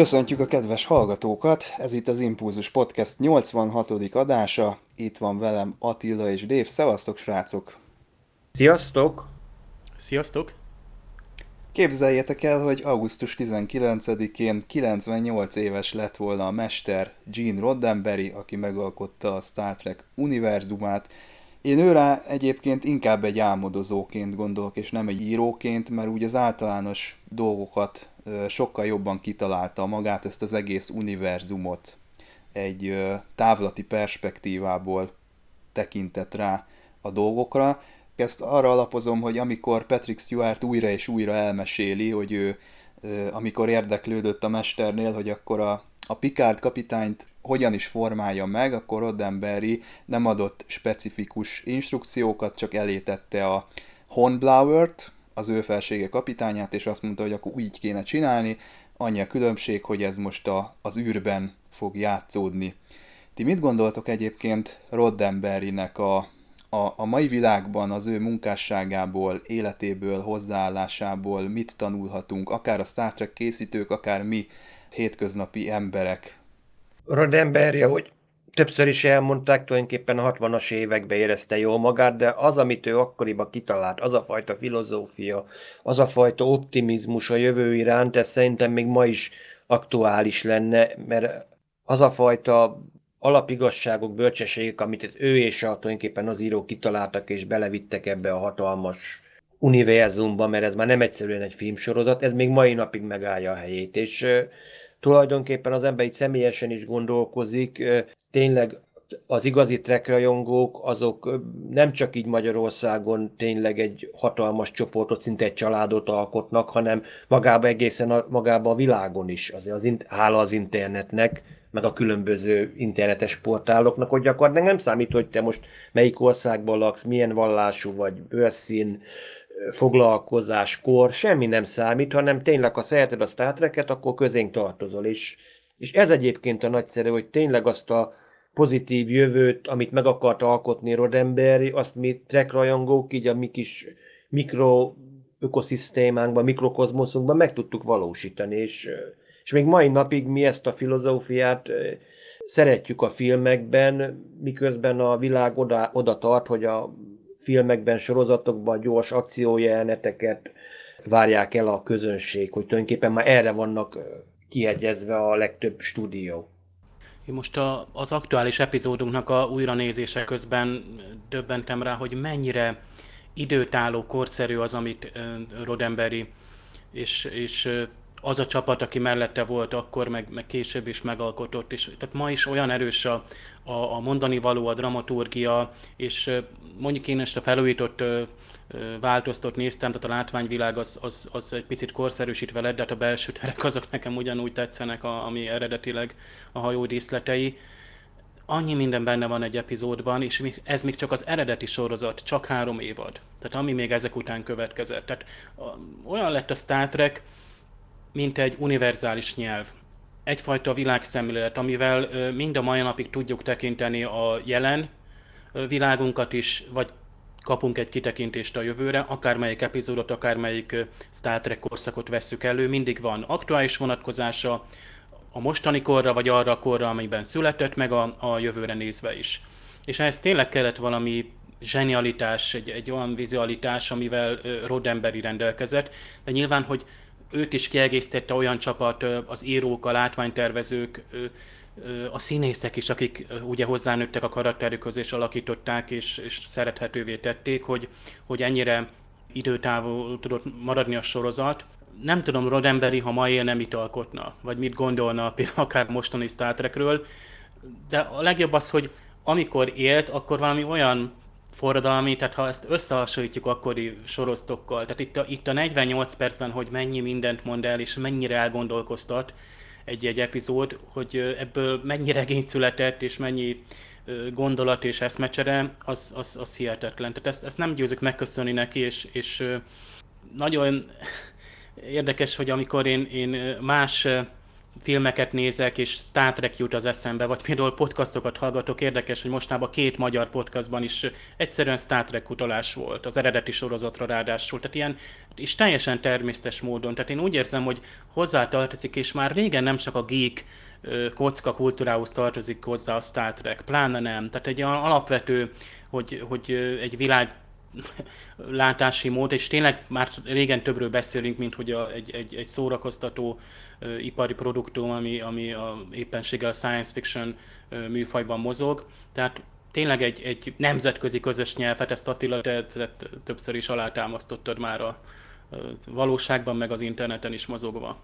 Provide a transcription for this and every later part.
Köszöntjük a kedves hallgatókat, ez itt az Impulzus Podcast 86. adása, itt van velem Attila és Dév, szevasztok srácok! Sziasztok! Sziasztok! Képzeljétek el, hogy augusztus 19-én 98 éves lett volna a mester Gene Roddenberry, aki megalkotta a Star Trek univerzumát. Én őrá egyébként inkább egy álmodozóként gondolok, és nem egy íróként, mert úgy az általános dolgokat sokkal jobban kitalálta magát ezt az egész univerzumot. Egy távlati perspektívából tekintett rá a dolgokra. Ezt arra alapozom, hogy amikor Patrick Stewart újra és újra elmeséli, hogy ő amikor érdeklődött a mesternél, hogy akkor a, a Picard kapitányt hogyan is formálja meg, akkor Roddenberry nem adott specifikus instrukciókat, csak elétette a Hornblower-t, az ő felsége kapitányát, és azt mondta, hogy akkor úgy kéne csinálni, annyi a különbség, hogy ez most a, az űrben fog játszódni. Ti mit gondoltok egyébként Roddenberrynek a, a, a mai világban az ő munkásságából, életéből, hozzáállásából mit tanulhatunk, akár a Star Trek készítők, akár mi hétköznapi emberek? Roddenberry, hogy többször is elmondták, tulajdonképpen a 60-as években érezte jól magát, de az, amit ő akkoriban kitalált, az a fajta filozófia, az a fajta optimizmus a jövő iránt, ez szerintem még ma is aktuális lenne, mert az a fajta alapigasságok, bölcsességek, amit ő és a, tulajdonképpen az írók kitaláltak és belevittek ebbe a hatalmas univerzumba, mert ez már nem egyszerűen egy filmsorozat, ez még mai napig megállja a helyét, és tulajdonképpen az ember így személyesen is gondolkozik, tényleg az igazi trekrajongók azok nem csak így Magyarországon tényleg egy hatalmas csoportot, szinte egy családot alkotnak, hanem magába egészen a, magába a világon is, azért az, hála az internetnek, meg a különböző internetes portáloknak, hogy gyakorlatilag nem számít, hogy te most melyik országban laksz, milyen vallású vagy, bőrszín, foglalkozás, kor, semmi nem számít, hanem tényleg, ha szereted a Star Trek-et, akkor közénk tartozol. És, és ez egyébként a nagyszerű, hogy tényleg azt a pozitív jövőt, amit meg akart alkotni Roddenberry, azt mi Trek rajongók, így a mi kis mikro ökoszisztémánkban, mikrokozmoszunkban meg tudtuk valósítani, és, és még mai napig mi ezt a filozófiát szeretjük a filmekben, miközben a világ oda, oda tart, hogy a filmekben, sorozatokban gyors akciójeleneteket várják el a közönség, hogy tulajdonképpen már erre vannak kihegyezve a legtöbb stúdió. Én most a, az aktuális epizódunknak a újranézése közben döbbentem rá, hogy mennyire időtálló, korszerű az, amit Roddenberry és, és az a csapat, aki mellette volt akkor, meg, meg később is megalkotott, és tehát ma is olyan erős a, a, a mondani való, a dramaturgia, és mondjuk én ezt a felújított változtott néztem, tehát a látványvilág az, az, az egy picit korszerűsítve lett, de hát a belső terek azok nekem ugyanúgy tetszenek, a, ami eredetileg a hajó díszletei. Annyi minden benne van egy epizódban, és ez még csak az eredeti sorozat, csak három évad. Tehát ami még ezek után következett. Tehát olyan lett a Star Trek, mint egy univerzális nyelv. Egyfajta világszemlélet, amivel mind a mai napig tudjuk tekinteni a jelen világunkat is, vagy kapunk egy kitekintést a jövőre, akármelyik epizódot, akármelyik Star Trek korszakot vesszük elő, mindig van aktuális vonatkozása a mostani korra, vagy arra a korra, amiben született, meg a, a jövőre nézve is. És ehhez tényleg kellett valami zsenialitás, egy, egy olyan vizualitás, amivel Roddenberry rendelkezett, de nyilván, hogy őt is kiegészítette olyan csapat, az írók, a látványtervezők, a színészek is, akik ugye hozzánőttek a karakterükhöz és alakították és, és szerethetővé tették, hogy, hogy ennyire időtávol tudott maradni a sorozat. nem tudom, Roddenberry, ha ma élne, mit alkotna, vagy mit gondolna akár mostani Star Trekről, de a legjobb az, hogy amikor élt, akkor valami olyan forradalmi, tehát ha ezt összehasonlítjuk akkori sorosztokkal, tehát itt a, itt a 48 percben, hogy mennyi mindent mond el, és mennyire elgondolkoztat egy-egy epizód, hogy ebből mennyi regény született, és mennyi gondolat és eszmecsere, az, az, az hihetetlen. Tehát ezt, ezt nem győzök megköszönni neki, és, és nagyon érdekes, hogy amikor én, én más filmeket nézek, és Star Trek jut az eszembe, vagy például podcastokat hallgatok, érdekes, hogy mostában két magyar podcastban is egyszerűen Star Trek utalás volt, az eredeti sorozatra ráadásul, tehát ilyen, és teljesen természetes módon, tehát én úgy érzem, hogy hozzátartozik, és már régen nem csak a geek kocka kultúrához tartozik hozzá a Star Trek, pláne nem, tehát egy olyan alapvető, hogy, hogy egy világ látási mód, és tényleg már régen többről beszélünk, mint hogy a, egy, egy, egy szórakoztató uh, ipari produktum, ami, ami a, éppenséggel a science fiction uh, műfajban mozog. Tehát tényleg egy, egy nemzetközi közös nyelvet, ezt Attila te, te, többször is alátámasztottad már a uh, valóságban, meg az interneten is mozogva.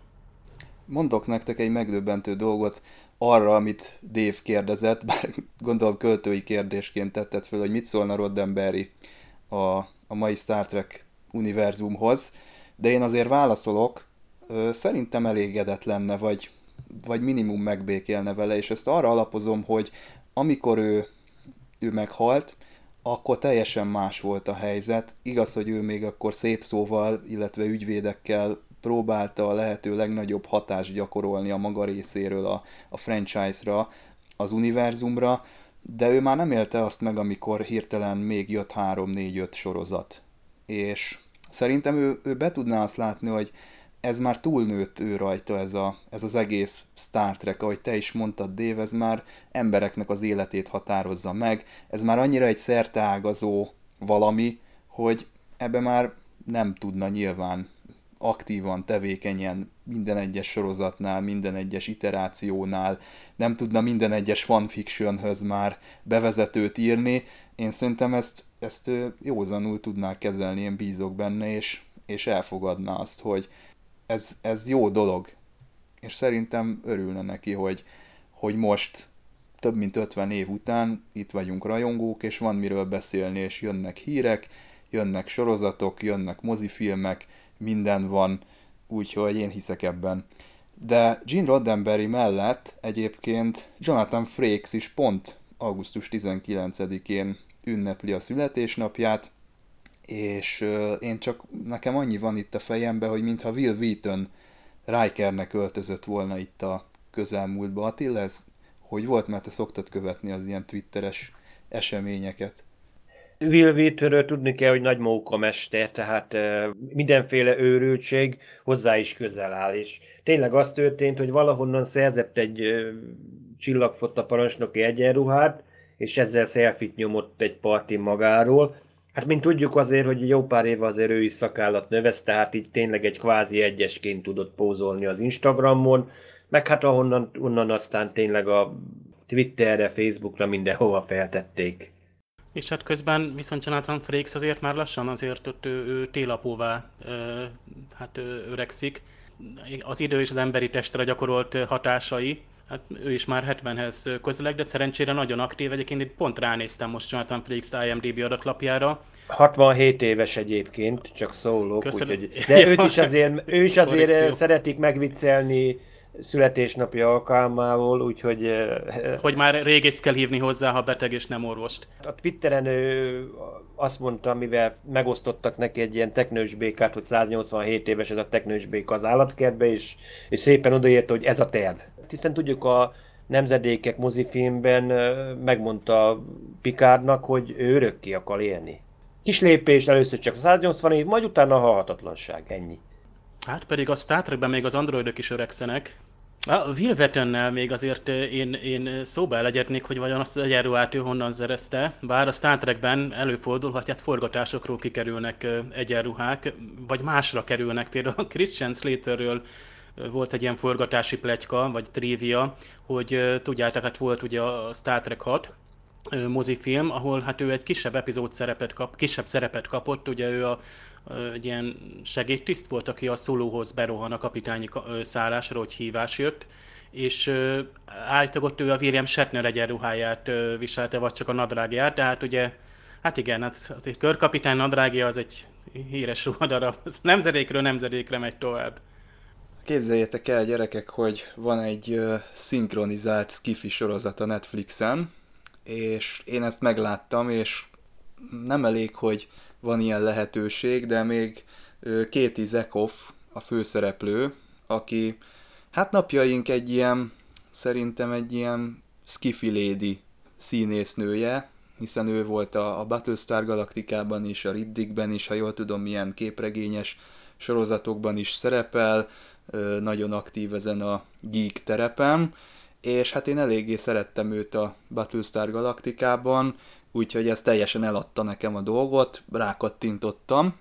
Mondok nektek egy megdöbbentő dolgot arra, amit Dave kérdezett, bár gondolom költői kérdésként tetted föl, hogy mit szólna Roddenberry a, a mai Star Trek univerzumhoz, de én azért válaszolok, szerintem elégedett lenne, vagy, vagy minimum megbékélne vele, és ezt arra alapozom, hogy amikor ő, ő meghalt, akkor teljesen más volt a helyzet. Igaz, hogy ő még akkor szép szóval, illetve ügyvédekkel próbálta a lehető legnagyobb hatást gyakorolni a maga részéről a, a franchise-ra, az univerzumra, de ő már nem élte azt meg, amikor hirtelen még jött 3-4-5 sorozat. És szerintem ő, ő be tudná azt látni, hogy ez már túlnőtt ő rajta, ez, a, ez az egész Star Trek, ahogy te is mondtad, Dave, ez már embereknek az életét határozza meg, ez már annyira egy szerteágazó valami, hogy ebbe már nem tudna nyilván aktívan, tevékenyen minden egyes sorozatnál, minden egyes iterációnál, nem tudna minden egyes fanfictionhöz már bevezetőt írni. Én szerintem ezt, ezt józanul tudná kezelni, én bízok benne, és, és elfogadná azt, hogy ez, ez jó dolog. És szerintem örülne neki, hogy, hogy most több mint 50 év után itt vagyunk rajongók, és van miről beszélni, és jönnek hírek, jönnek sorozatok, jönnek mozifilmek, minden van, úgyhogy én hiszek ebben. De Gene Roddenberry mellett egyébként Jonathan Frakes is pont augusztus 19-én ünnepli a születésnapját, és én csak, nekem annyi van itt a fejemben, hogy mintha Will Wheaton Rikernek öltözött volna itt a közelmúltba. Attila, ez hogy volt, mert te szoktad követni az ilyen twitteres eseményeket? Will Wheatonről tudni kell, hogy nagy mester, tehát mindenféle őrültség hozzá is közel áll, és tényleg az történt, hogy valahonnan szerzett egy csillagfotta parancsnoki egyenruhát, és ezzel szelfit nyomott egy parti magáról. Hát mint tudjuk azért, hogy jó pár éve azért ő is szakállat növesz, tehát így tényleg egy kvázi egyesként tudott pózolni az Instagramon, meg hát ahonnan onnan aztán tényleg a Twitterre, Facebookra mindenhova feltették. És hát közben viszont Jonathan Frakes azért már lassan azért ott ő, ő télapóvá hát öregszik. Az idő és az emberi testre gyakorolt hatásai, hát ő is már 70-hez közeleg, de szerencsére nagyon aktív. Egyébként itt pont ránéztem most Jonathan Frakes IMDb adatlapjára. 67 éves egyébként, csak szólok. Úgyhogy, de őt is azért, ő is azért szeretik megviccelni születésnapi alkalmával, úgyhogy... Eh, hogy már régészt kell hívni hozzá, ha beteg és nem orvost. A Twitteren ő azt mondta, mivel megosztottak neki egy ilyen teknős békát, hogy 187 éves ez a teknős béka az állatkertbe, és, és szépen odaért, hogy ez a terv. Hiszen tudjuk a nemzedékek mozifilmben eh, megmondta Pikárnak, hogy ő örökké akar élni. Kis lépés, először csak 180 év, majd utána a halhatatlanság, ennyi. Hát pedig a Star Trekben még az androidok is öregszenek. A Will Vettonnel még azért én, én szóba elegyednék, hogy vajon azt az egyenruhát ő honnan szerezte, bár a Star Trekben előfordul, hogy hát forgatásokról kikerülnek egyenruhák, vagy másra kerülnek. Például a Christian Slaterről volt egy ilyen forgatási pletyka, vagy trivia, hogy tudjátok, hát volt ugye a Star Trek 6, mozifilm, ahol hát ő egy kisebb epizód szerepet kap, kisebb szerepet kapott, ugye ő a, egy ilyen segédtiszt volt, aki a szólóhoz berohan a kapitányi szállásra, hogy hívás jött, és állítólag ott ő a William Shatner egyenruháját viselte, vagy csak a nadrágját, de hát ugye, hát igen, hát az egy körkapitány nadrágja az egy híres ruhadarab, az nemzedékről nemzedékre megy tovább. Képzeljétek el, gyerekek, hogy van egy szinkronizált skifi sorozat a Netflixen, és én ezt megláttam, és nem elég, hogy van ilyen lehetőség, de még Kéti Zekov, a főszereplő, aki hát napjaink egy ilyen, szerintem egy ilyen skifi lady színésznője, hiszen ő volt a, a Battlestar Galaktikában is, a Riddickben is, ha jól tudom, milyen képregényes sorozatokban is szerepel, nagyon aktív ezen a geek terepen, és hát én eléggé szerettem őt a Battlestar Galaktikában, úgyhogy ez teljesen eladta nekem a dolgot, rákattintottam,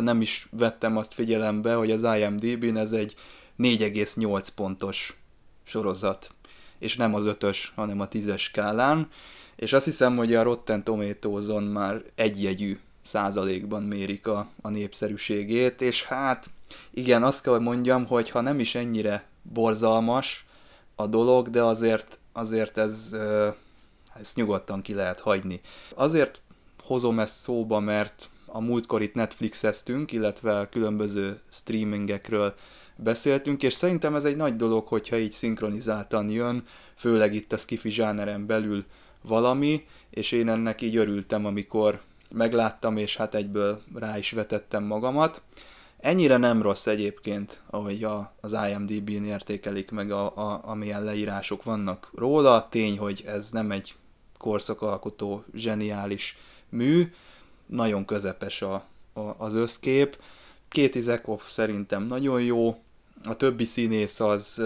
nem is vettem azt figyelembe, hogy az IMDb-n ez egy 4,8 pontos sorozat, és nem az ötös, hanem a tízes skálán, és azt hiszem, hogy a Rotten Tomatoes-on már egyjegyű százalékban mérik a, a népszerűségét, és hát igen, azt kell, mondjam, hogy ha nem is ennyire borzalmas a dolog, de azért, azért ez, ezt nyugodtan ki lehet hagyni. Azért hozom ezt szóba, mert a múltkor itt Netflixeztünk, illetve különböző streamingekről beszéltünk, és szerintem ez egy nagy dolog, hogyha így szinkronizáltan jön, főleg itt a skifi zsáneren belül valami, és én ennek így örültem, amikor megláttam, és hát egyből rá is vetettem magamat. Ennyire nem rossz egyébként, ahogy a, az IMDb-n értékelik meg, a, a, amilyen leírások vannak róla. Tény, hogy ez nem egy korszakalkotó, zseniális mű, nagyon közepes a, a, az összkép. Két Izekov szerintem nagyon jó, a többi színész az,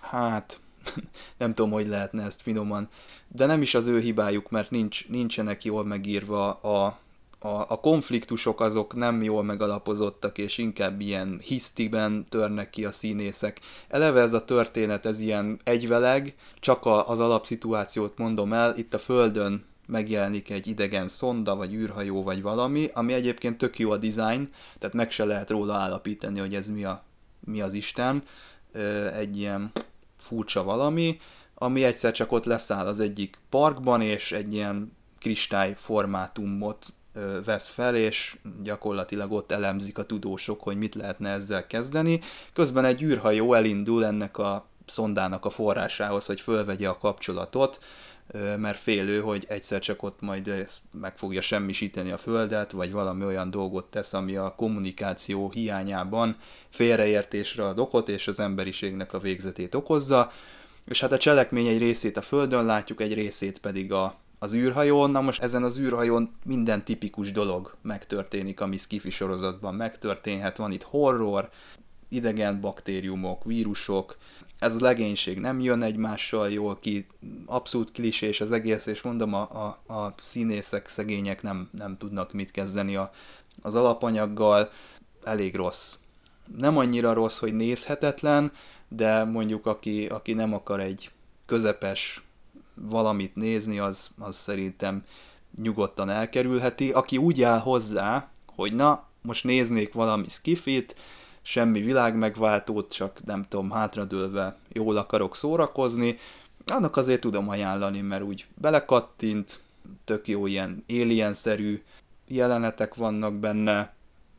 hát nem tudom, hogy lehetne ezt finoman, de nem is az ő hibájuk, mert nincs, nincsenek jól megírva a, a, a konfliktusok azok nem jól megalapozottak, és inkább ilyen hisztiben törnek ki a színészek. Eleve ez a történet, ez ilyen egyveleg, csak a, az alapszituációt mondom el, itt a Földön megjelenik egy idegen szonda, vagy űrhajó, vagy valami, ami egyébként tök jó a design, tehát meg se lehet róla állapítani, hogy ez mi, a, mi az Isten, egy ilyen furcsa valami, ami egyszer csak ott leszáll az egyik parkban, és egy ilyen kristály formátumot vesz fel, és gyakorlatilag ott elemzik a tudósok, hogy mit lehetne ezzel kezdeni. Közben egy űrhajó elindul ennek a szondának a forrásához, hogy fölvegye a kapcsolatot, mert félő, hogy egyszer csak ott majd meg fogja semmisíteni a Földet, vagy valami olyan dolgot tesz, ami a kommunikáció hiányában félreértésre ad okot, és az emberiségnek a végzetét okozza. És hát a cselekmény egy részét a Földön látjuk, egy részét pedig a, az űrhajón. Na most ezen az űrhajón minden tipikus dolog megtörténik, ami skifi sorozatban megtörténhet. Van itt horror, idegen baktériumok, vírusok, ez a legénység nem jön egymással jól ki, abszolút klisés az egész, és mondom, a, a, a színészek, szegények nem, nem tudnak mit kezdeni a, az alapanyaggal, elég rossz. Nem annyira rossz, hogy nézhetetlen, de mondjuk aki, aki nem akar egy közepes valamit nézni, az, az szerintem nyugodtan elkerülheti. Aki úgy áll hozzá, hogy na, most néznék valami skifit, semmi világmegváltót, csak nem tudom, hátradőlve jól akarok szórakozni, annak azért tudom ajánlani, mert úgy belekattint, tök jó ilyen alien-szerű jelenetek vannak benne,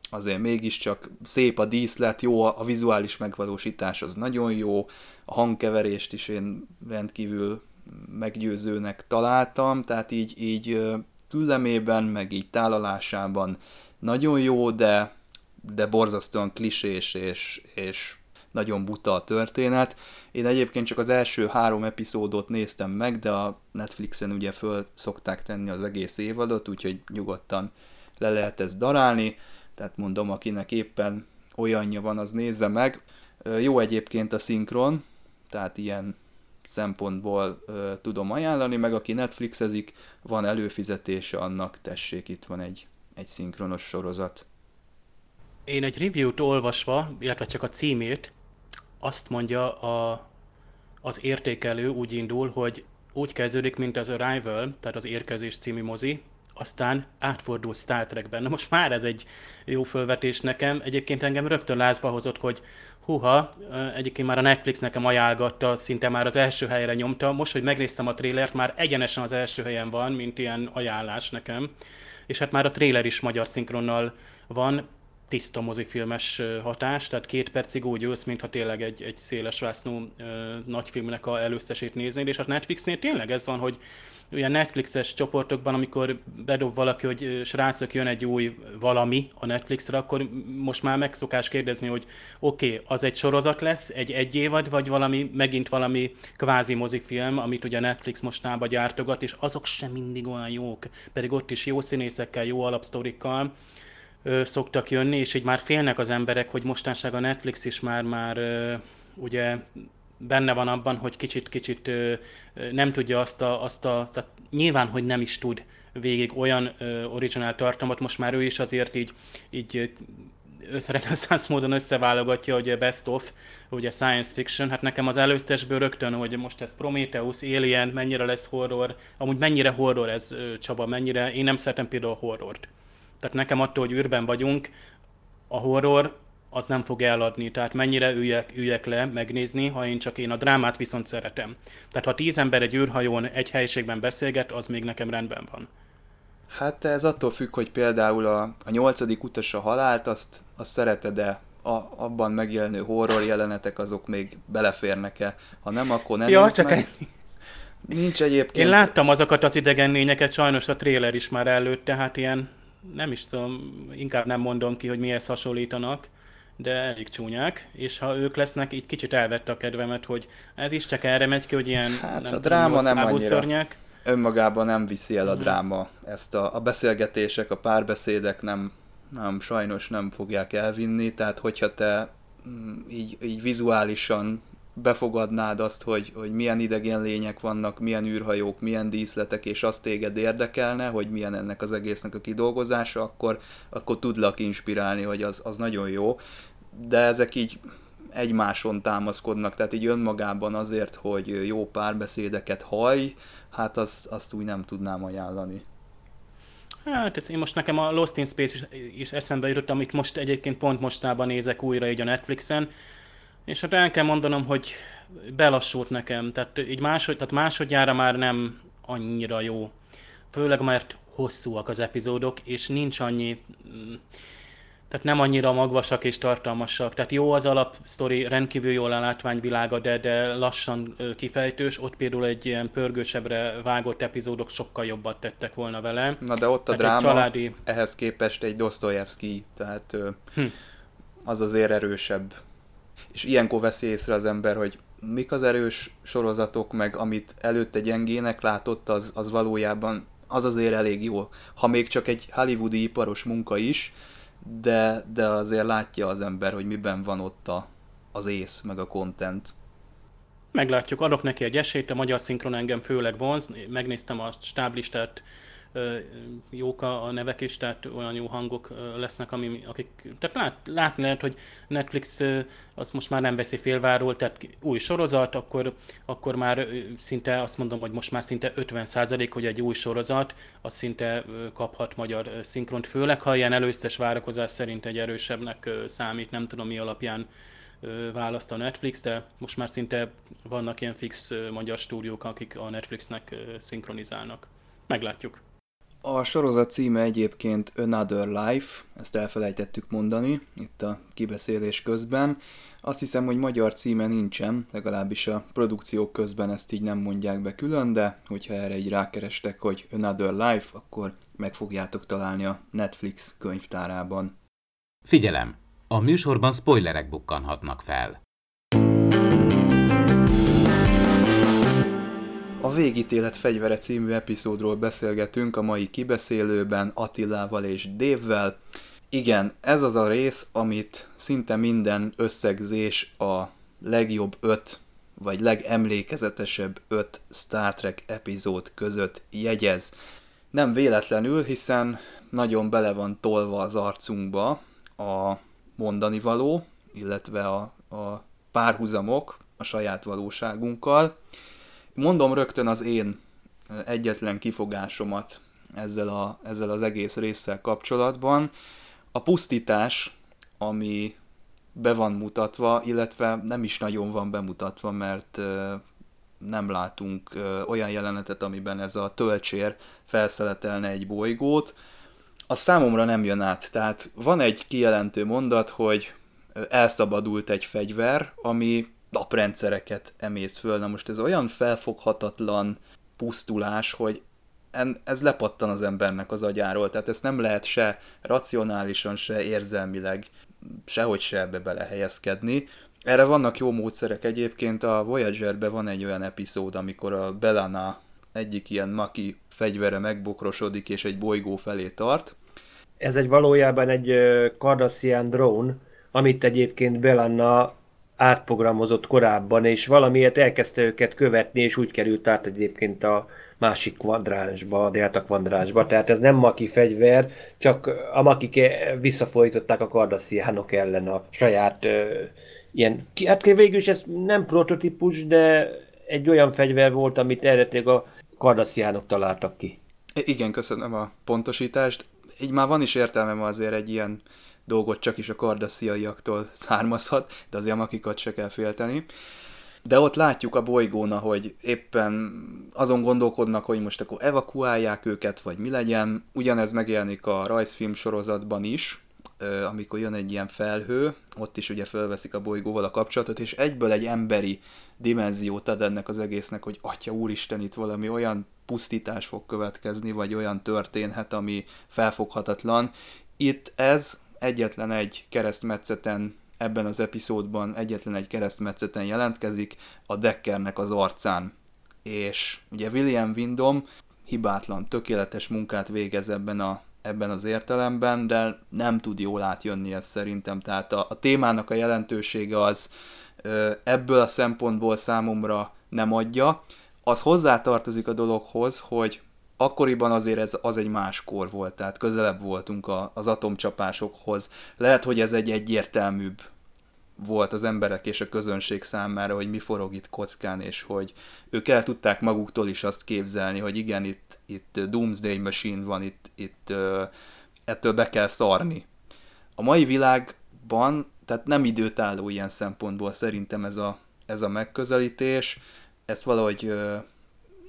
azért mégiscsak szép a díszlet, jó a vizuális megvalósítás, az nagyon jó, a hangkeverést is én rendkívül meggyőzőnek találtam, tehát így, így küllemében, meg így tálalásában nagyon jó, de de borzasztóan klisés és, és nagyon buta a történet. Én egyébként csak az első három epizódot néztem meg, de a Netflixen ugye föl szokták tenni az egész évadot, úgyhogy nyugodtan le lehet ezt darálni, tehát mondom, akinek éppen olyanja van, az nézze meg. Jó egyébként a szinkron, tehát ilyen szempontból ö, tudom ajánlani, meg aki Netflixezik, van előfizetése annak, tessék, itt van egy, egy szinkronos sorozat. Én egy review-t olvasva, illetve csak a címét, azt mondja a, az értékelő úgy indul, hogy úgy kezdődik, mint az Arrival, tehát az Érkezés című mozi, aztán átfordul Star Trekben. Na most már ez egy jó fölvetés nekem. Egyébként engem rögtön lázba hozott, hogy huha, egyébként már a Netflix nekem ajánlgatta, szinte már az első helyre nyomta. Most, hogy megnéztem a trélert, már egyenesen az első helyen van, mint ilyen ajánlás nekem. És hát már a tréler is magyar szinkronnal van, tiszta mozifilmes hatás, tehát két percig úgy ülsz, mintha tényleg egy, egy széles vásznú nagyfilmnek a előztesét néznéd, és a Netflixnél tényleg ez van, hogy ilyen Netflixes csoportokban, amikor bedob valaki, hogy srácok, jön egy új valami a Netflixre, akkor most már megszokás kérdezni, hogy oké, okay, az egy sorozat lesz, egy egy évad, vagy valami, megint valami kvázi mozifilm, amit ugye Netflix mostában gyártogat, és azok sem mindig olyan jók, pedig ott is jó színészekkel, jó alapsztorikkal, ö, szoktak jönni, és így már félnek az emberek, hogy mostanság a Netflix is már, már ö, ugye benne van abban, hogy kicsit-kicsit nem tudja azt a, azt a, tehát nyilván, hogy nem is tud végig olyan ö, originál tartalmat, most már ő is azért így, így reneszánsz módon összeválogatja, hogy best of, ugye science fiction, hát nekem az előztesből rögtön, hogy most ez Prometheus, Alien, mennyire lesz horror, amúgy mennyire horror ez Csaba, mennyire, én nem szeretem például a horrort. Tehát nekem attól, hogy űrben vagyunk, a horror az nem fog eladni, tehát mennyire üljek, üljek le megnézni, ha én csak én a drámát viszont szeretem. Tehát ha tíz ember egy űrhajón egy helyiségben beszélget, az még nekem rendben van. Hát ez attól függ, hogy például a, a nyolcadik utas a halált, azt, azt szereted-e a, abban megjelenő horror jelenetek azok még beleférnek-e. Ha nem, akkor nem ja, csak meg. Nincs egyébként... Én láttam azokat az idegen lényeket, sajnos a tréler is már előtt, tehát ilyen, nem is tudom, inkább nem mondom ki, hogy mihez hasonlítanak de elég csúnyák, és ha ők lesznek, így kicsit elvette a kedvemet, hogy ez is csak erre megy ki, hogy ilyen hát nem a dráma nem annyira. Szörnyek. Önmagában nem viszi el a dráma. Ezt a, a beszélgetések, a párbeszédek nem, nem, sajnos nem fogják elvinni, tehát hogyha te mm, így, így vizuálisan befogadnád azt, hogy, hogy milyen idegen lények vannak, milyen űrhajók, milyen díszletek, és azt téged érdekelne, hogy milyen ennek az egésznek a kidolgozása, akkor, akkor tudlak inspirálni, hogy az, az nagyon jó. De ezek így egymáson támaszkodnak, tehát így önmagában azért, hogy jó párbeszédeket haj, hát az, azt úgy nem tudnám ajánlani. Hát ez én most nekem a Lost in Space is, is eszembe jutott, amit most egyébként pont mostában nézek újra így a Netflixen, és hát el kell mondanom, hogy belassult nekem, tehát így másod, tehát másodjára már nem annyira jó. Főleg mert hosszúak az epizódok, és nincs annyi, mm, tehát nem annyira magvasak és tartalmasak. Tehát jó az alapsztori, rendkívül jó a látványvilága, de, de lassan kifejtős. Ott például egy ilyen pörgősebbre vágott epizódok sokkal jobbat tettek volna vele. Na de ott a tehát dráma családi... ehhez képest egy Dostoyevsky, tehát hm. az azért erősebb és ilyenkor veszi észre az ember, hogy mik az erős sorozatok, meg amit előtte gyengének látott, az, az valójában az azért elég jó. Ha még csak egy hollywoodi iparos munka is, de, de azért látja az ember, hogy miben van ott a, az ész, meg a content. Meglátjuk, adok neki egy esélyt, a magyar szinkron engem főleg vonz, megnéztem a stáblistát, jók a nevek is, tehát olyan jó hangok lesznek, ami, akik, tehát lát, látni lehet, hogy Netflix azt most már nem veszi félváról, tehát új sorozat, akkor, akkor már szinte azt mondom, hogy most már szinte 50% hogy egy új sorozat, az szinte kaphat magyar szinkront, főleg ha ilyen előztes várakozás szerint egy erősebbnek számít, nem tudom mi alapján választ a Netflix, de most már szinte vannak ilyen fix magyar stúdiók, akik a Netflixnek szinkronizálnak. Meglátjuk. A sorozat címe egyébként Another Life, ezt elfelejtettük mondani itt a kibeszélés közben. Azt hiszem, hogy magyar címe nincsen, legalábbis a produkciók közben ezt így nem mondják be külön, de hogyha erre így rákerestek, hogy Another Life, akkor meg fogjátok találni a Netflix könyvtárában. Figyelem! A műsorban spoilerek bukkanhatnak fel. A Végítélet fegyvere című epizódról beszélgetünk a mai kibeszélőben Attilával és Dévvel. Igen, ez az a rész, amit szinte minden összegzés a legjobb öt vagy legemlékezetesebb öt Star Trek epizód között jegyez. Nem véletlenül, hiszen nagyon bele van tolva az arcunkba a mondani való, illetve a, a párhuzamok a saját valóságunkkal, mondom rögtön az én egyetlen kifogásomat ezzel, a, ezzel az egész résszel kapcsolatban. A pusztítás, ami be van mutatva, illetve nem is nagyon van bemutatva, mert nem látunk olyan jelenetet, amiben ez a töltsér felszeletelne egy bolygót, az számomra nem jön át. Tehát van egy kijelentő mondat, hogy elszabadult egy fegyver, ami naprendszereket emész föl. Na most ez olyan felfoghatatlan pusztulás, hogy ez lepattan az embernek az agyáról, tehát ezt nem lehet se racionálisan, se érzelmileg, sehogy se ebbe belehelyezkedni. Erre vannak jó módszerek egyébként, a Voyager-be van egy olyan epizód, amikor a Belana egyik ilyen maki fegyvere megbokrosodik és egy bolygó felé tart. Ez egy valójában egy Cardassian drone, amit egyébként Belanna átprogramozott korábban, és valamiért elkezdte őket követni, és úgy került át egyébként a másik kvadránsba, a delta kvadránsba, tehát ez nem maki fegyver, csak a makik visszafolytották a kardassziánok ellen a saját uh, ilyen, hát végül is ez nem prototípus, de egy olyan fegyver volt, amit eredetileg a kardassziánok találtak ki. Igen, köszönöm a pontosítást. Így már van is értelmem azért egy ilyen dolgot csak is a kardassziaiaktól származhat, de azért a se kell félteni. De ott látjuk a bolygón, hogy éppen azon gondolkodnak, hogy most akkor evakuálják őket, vagy mi legyen. Ugyanez megjelenik a rajzfilm sorozatban is, amikor jön egy ilyen felhő, ott is ugye felveszik a bolygóval a kapcsolatot, és egyből egy emberi dimenziót ad ennek az egésznek, hogy atya úristen, itt valami olyan pusztítás fog következni, vagy olyan történhet, ami felfoghatatlan. Itt ez egyetlen egy keresztmetszeten ebben az epizódban egyetlen egy keresztmetszeten jelentkezik, a Deckernek az arcán. És ugye William Windom hibátlan, tökéletes munkát végez ebben, a, ebben az értelemben, de nem tud jól átjönni ez szerintem. Tehát a, a témának a jelentősége az ebből a szempontból számomra nem adja. Az hozzátartozik a dologhoz, hogy akkoriban azért ez az egy más kor volt, tehát közelebb voltunk a, az atomcsapásokhoz. Lehet, hogy ez egy egyértelműbb volt az emberek és a közönség számára, hogy mi forog itt kockán, és hogy ők el tudták maguktól is azt képzelni, hogy igen, itt, itt Doomsday Machine van, itt, itt ettől be kell szarni. A mai világban, tehát nem időtálló ilyen szempontból szerintem ez a, ez a megközelítés, ezt valahogy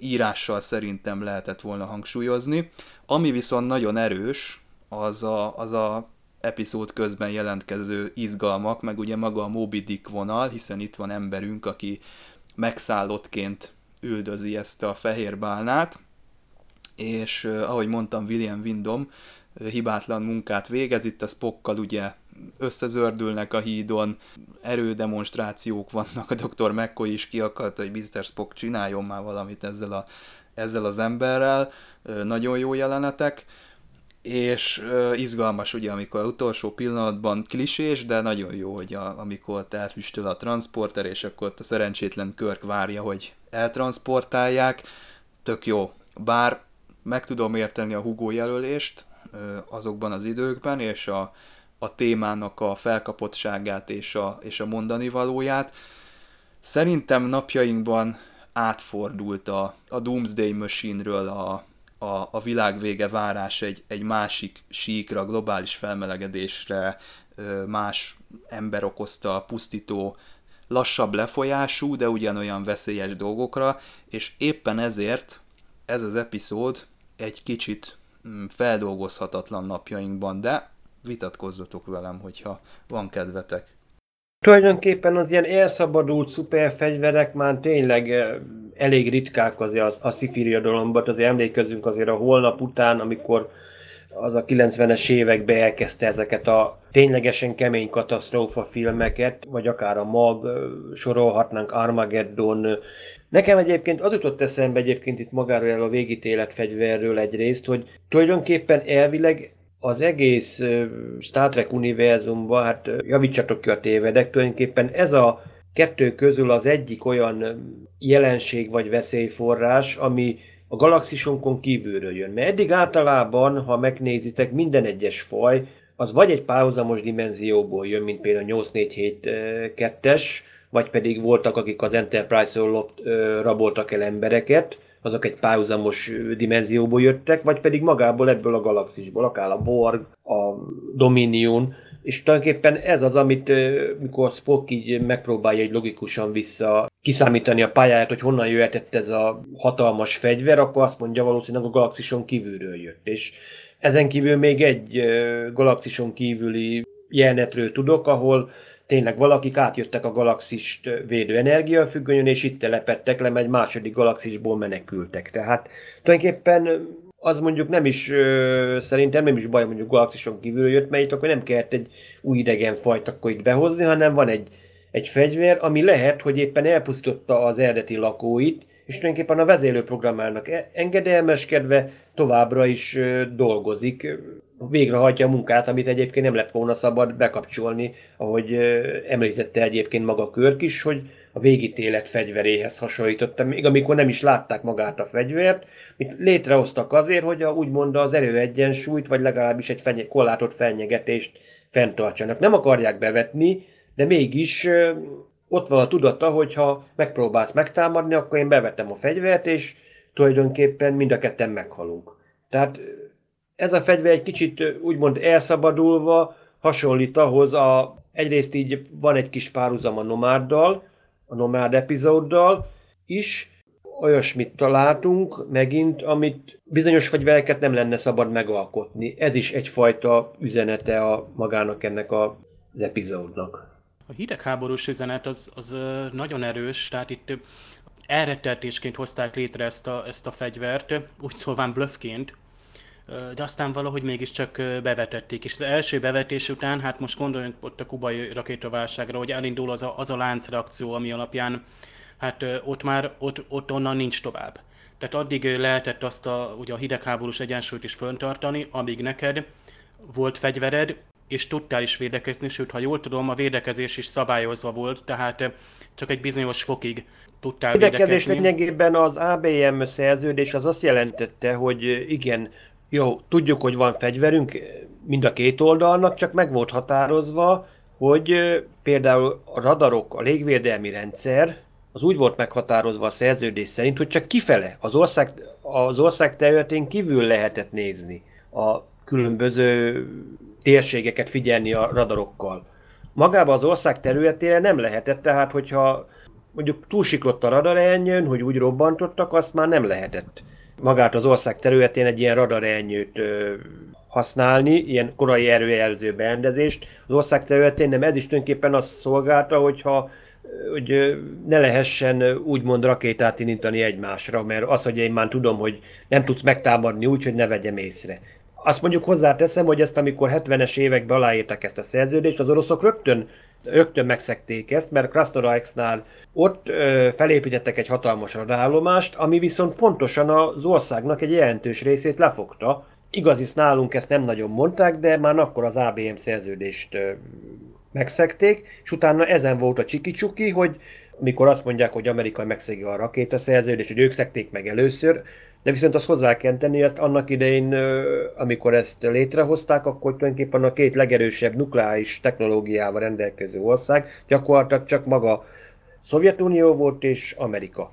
írással szerintem lehetett volna hangsúlyozni. Ami viszont nagyon erős, az a, az a epizód közben jelentkező izgalmak, meg ugye maga a Moby Dick vonal, hiszen itt van emberünk, aki megszállottként üldözi ezt a fehér bálnát, és ahogy mondtam, William Windom hibátlan munkát végez, itt a Spockkal ugye összezördülnek a hídon, erődemonstrációk vannak, a Dr. McCoy is kiakadt, hogy Mr. Spock csináljon már valamit ezzel, a, ezzel az emberrel, nagyon jó jelenetek, és izgalmas ugye, amikor utolsó pillanatban klisés, de nagyon jó, hogy a, amikor ott elfüstöl a transporter, és akkor ott a szerencsétlen Körk várja, hogy eltransportálják, tök jó. Bár meg tudom érteni a Hugo jelölést azokban az időkben, és a, a témának a felkapottságát és a, és a mondani valóját. Szerintem napjainkban átfordult a, a Doomsday Machine-ről a, a, a világ vége várás egy, egy másik síkra, globális felmelegedésre, más ember okozta pusztító, lassabb lefolyású, de ugyanolyan veszélyes dolgokra, és éppen ezért ez az epizód egy kicsit mm, feldolgozhatatlan napjainkban, de vitatkozzatok velem, hogyha van kedvetek. Tulajdonképpen az ilyen elszabadult szuperfegyverek már tényleg eh, elég ritkák azért a, a szifiriadalomban, azért emlékezzünk azért a holnap után, amikor az a 90-es években elkezdte ezeket a ténylegesen kemény katasztrófa filmeket, vagy akár a mag, eh, sorolhatnánk Armageddon. Nekem egyébként az jutott eszembe egyébként itt magáról a végítélet fegyverről egyrészt, hogy tulajdonképpen elvileg az egész Star Trek univerzumban, hát javítsatok ki a tévedek, tulajdonképpen ez a kettő közül az egyik olyan jelenség vagy veszélyforrás, ami a galaxisunkon kívülről jön. Mert eddig általában, ha megnézitek, minden egyes faj, az vagy egy párhuzamos dimenzióból jön, mint például 847-2-es, vagy pedig voltak, akik az Enterprise-ról raboltak el embereket, azok egy párhuzamos dimenzióból jöttek, vagy pedig magából ebből a galaxisból, akár a Borg, a Dominion, és tulajdonképpen ez az, amit mikor Spock így megpróbálja egy logikusan vissza kiszámítani a pályáját, hogy honnan jöhetett ez a hatalmas fegyver, akkor azt mondja valószínűleg a galaxison kívülről jött. És ezen kívül még egy galaxison kívüli jelenetről tudok, ahol tényleg valakik átjöttek a galaxist védő energiafüggönyön, és itt telepettek le, mert egy második galaxisból menekültek. Tehát tulajdonképpen az mondjuk nem is, szerintem nem is baj, mondjuk galaxison kívül jött, mert itt akkor nem kellett egy új idegen fajt akkor itt behozni, hanem van egy, egy fegyver, ami lehet, hogy éppen elpusztította az eredeti lakóit, és tulajdonképpen a vezérlőprogrammának e- engedelmeskedve továbbra is dolgozik, végrehajtja a munkát, amit egyébként nem lett volna szabad bekapcsolni, ahogy említette egyébként maga Körk is, hogy a végítélet fegyveréhez hasonlította, még amikor nem is látták magát a fegyvert, mit létrehoztak azért, hogy a, úgymond az erőegyensúlyt, vagy legalábbis egy fenye, korlátot fenyegetést fenntartsanak. Nem akarják bevetni, de mégis ott van a tudata, hogy ha megpróbálsz megtámadni, akkor én bevetem a fegyvert, és tulajdonképpen mind a ketten meghalunk. Tehát ez a fegyver egy kicsit úgymond elszabadulva hasonlít ahhoz, a, egyrészt így van egy kis párhuzam a nomáddal, a nomád epizóddal is, olyasmit találtunk megint, amit bizonyos fegyvereket nem lenne szabad megalkotni. Ez is egyfajta üzenete a magának ennek az epizódnak. A hidegháborús üzenet az, az nagyon erős, tehát itt elretteltésként hozták létre ezt a, ezt a fegyvert, úgy szólván bluffként, de aztán valahogy mégiscsak bevetették. És az első bevetés után, hát most gondoljunk ott a kubai rakétaválságra, hogy elindul az a, az a láncreakció, ami alapján hát ott már, ott, ott onnan nincs tovább. Tehát addig lehetett azt a, ugye a hidegháborús egyensúlyt is föntartani, amíg neked volt fegyvered, és tudtál is védekezni, sőt, ha jól tudom, a védekezés is szabályozva volt, tehát csak egy bizonyos fokig tudtál a védekezni. lényegében az ABM szerződés az azt jelentette, hogy igen, jó, tudjuk, hogy van fegyverünk mind a két oldalnak, csak meg volt határozva, hogy például a radarok, a légvédelmi rendszer, az úgy volt meghatározva a szerződés szerint, hogy csak kifele, az ország, az ország területén kívül lehetett nézni a különböző térségeket figyelni a radarokkal. Magában az ország területére nem lehetett, tehát hogyha mondjuk túlsiklott a radarelnyőn, hogy úgy robbantottak, azt már nem lehetett magát az ország területén egy ilyen radarelnyőt használni, ilyen korai erőjelző berendezést az ország területén, nem ez is tulajdonképpen azt szolgálta, hogyha hogy ne lehessen úgymond rakétát indítani egymásra, mert az, hogy én már tudom, hogy nem tudsz megtámadni úgy, hogy ne vegyem észre. Azt mondjuk hozzáteszem, hogy ezt amikor 70-es években aláírták ezt a szerződést, az oroszok rögtön, rögtön megszekték ezt, mert Krasnodarsznál ott ö, felépítettek egy hatalmas radállomást, ami viszont pontosan az országnak egy jelentős részét lefogta. Igaz, is nálunk ezt nem nagyon mondták, de már akkor az ABM szerződést ö, megszekték, és utána ezen volt a csiki hogy mikor azt mondják, hogy Amerika megszegi a rakétaszerződést, hogy ők szekték meg először, de viszont azt hozzá kell tenni, ezt annak idején, amikor ezt létrehozták, akkor tulajdonképpen a két legerősebb nukleáris technológiával rendelkező ország gyakorlatilag csak maga Szovjetunió volt és Amerika.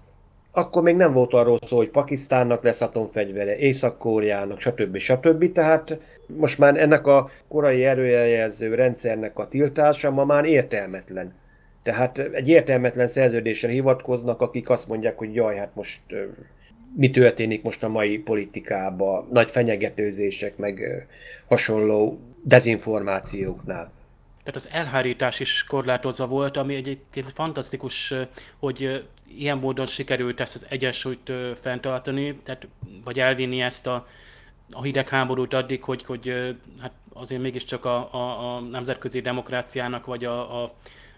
Akkor még nem volt arról szó, hogy Pakisztánnak lesz atomfegyvere, Észak-Koreának, stb. stb. Tehát most már ennek a korai erőjelző rendszernek a tiltása ma már értelmetlen. Tehát egy értelmetlen szerződéssel hivatkoznak, akik azt mondják, hogy jaj, hát most mi történik most a mai politikában, nagy fenyegetőzések, meg hasonló dezinformációknál. Tehát az elhárítás is korlátozva volt, ami egyébként fantasztikus, hogy ilyen módon sikerült ezt az egyensúlyt fenntartani, tehát, vagy elvinni ezt a, a hidegháborút addig, hogy, hogy hát azért mégiscsak a, a, a nemzetközi demokráciának, vagy a, a,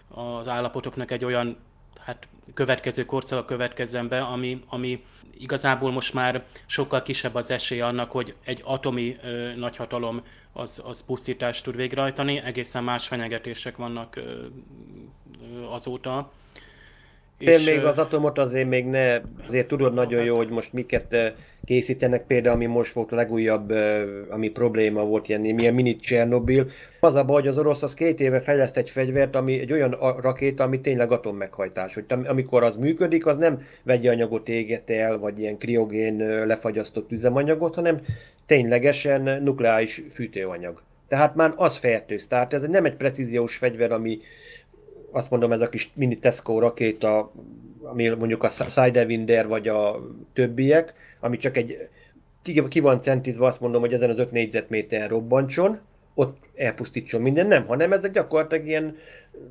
az állapotoknak egy olyan hát következő korszak következzen be, ami, ami igazából most már sokkal kisebb az esély annak, hogy egy atomi ö, nagyhatalom az, az pusztítást tud végrehajtani, egészen más fenyegetések vannak ö, ö, azóta. És még az atomot azért még ne, azért tudod nagyon jó, hogy most miket készítenek, például ami most volt a legújabb, ami probléma volt, ilyen milyen mini Csernobil. Az a baj, hogy az orosz az két éve fejleszt egy fegyvert, ami egy olyan rakéta, ami tényleg atommeghajtás, hogy amikor az működik, az nem vegyi anyagot éget el, vagy ilyen kriogén lefagyasztott üzemanyagot, hanem ténylegesen nukleáris fűtőanyag. Tehát már az fertőz. Tehát ez nem egy precíziós fegyver, ami azt mondom, ez a kis mini Tesco rakéta, ami mondjuk a Sidewinder vagy a többiek, ami csak egy ki van centizve, azt mondom, hogy ezen az 5 négyzetméter robbantson, ott elpusztítson minden, nem, hanem ezek gyakorlatilag ilyen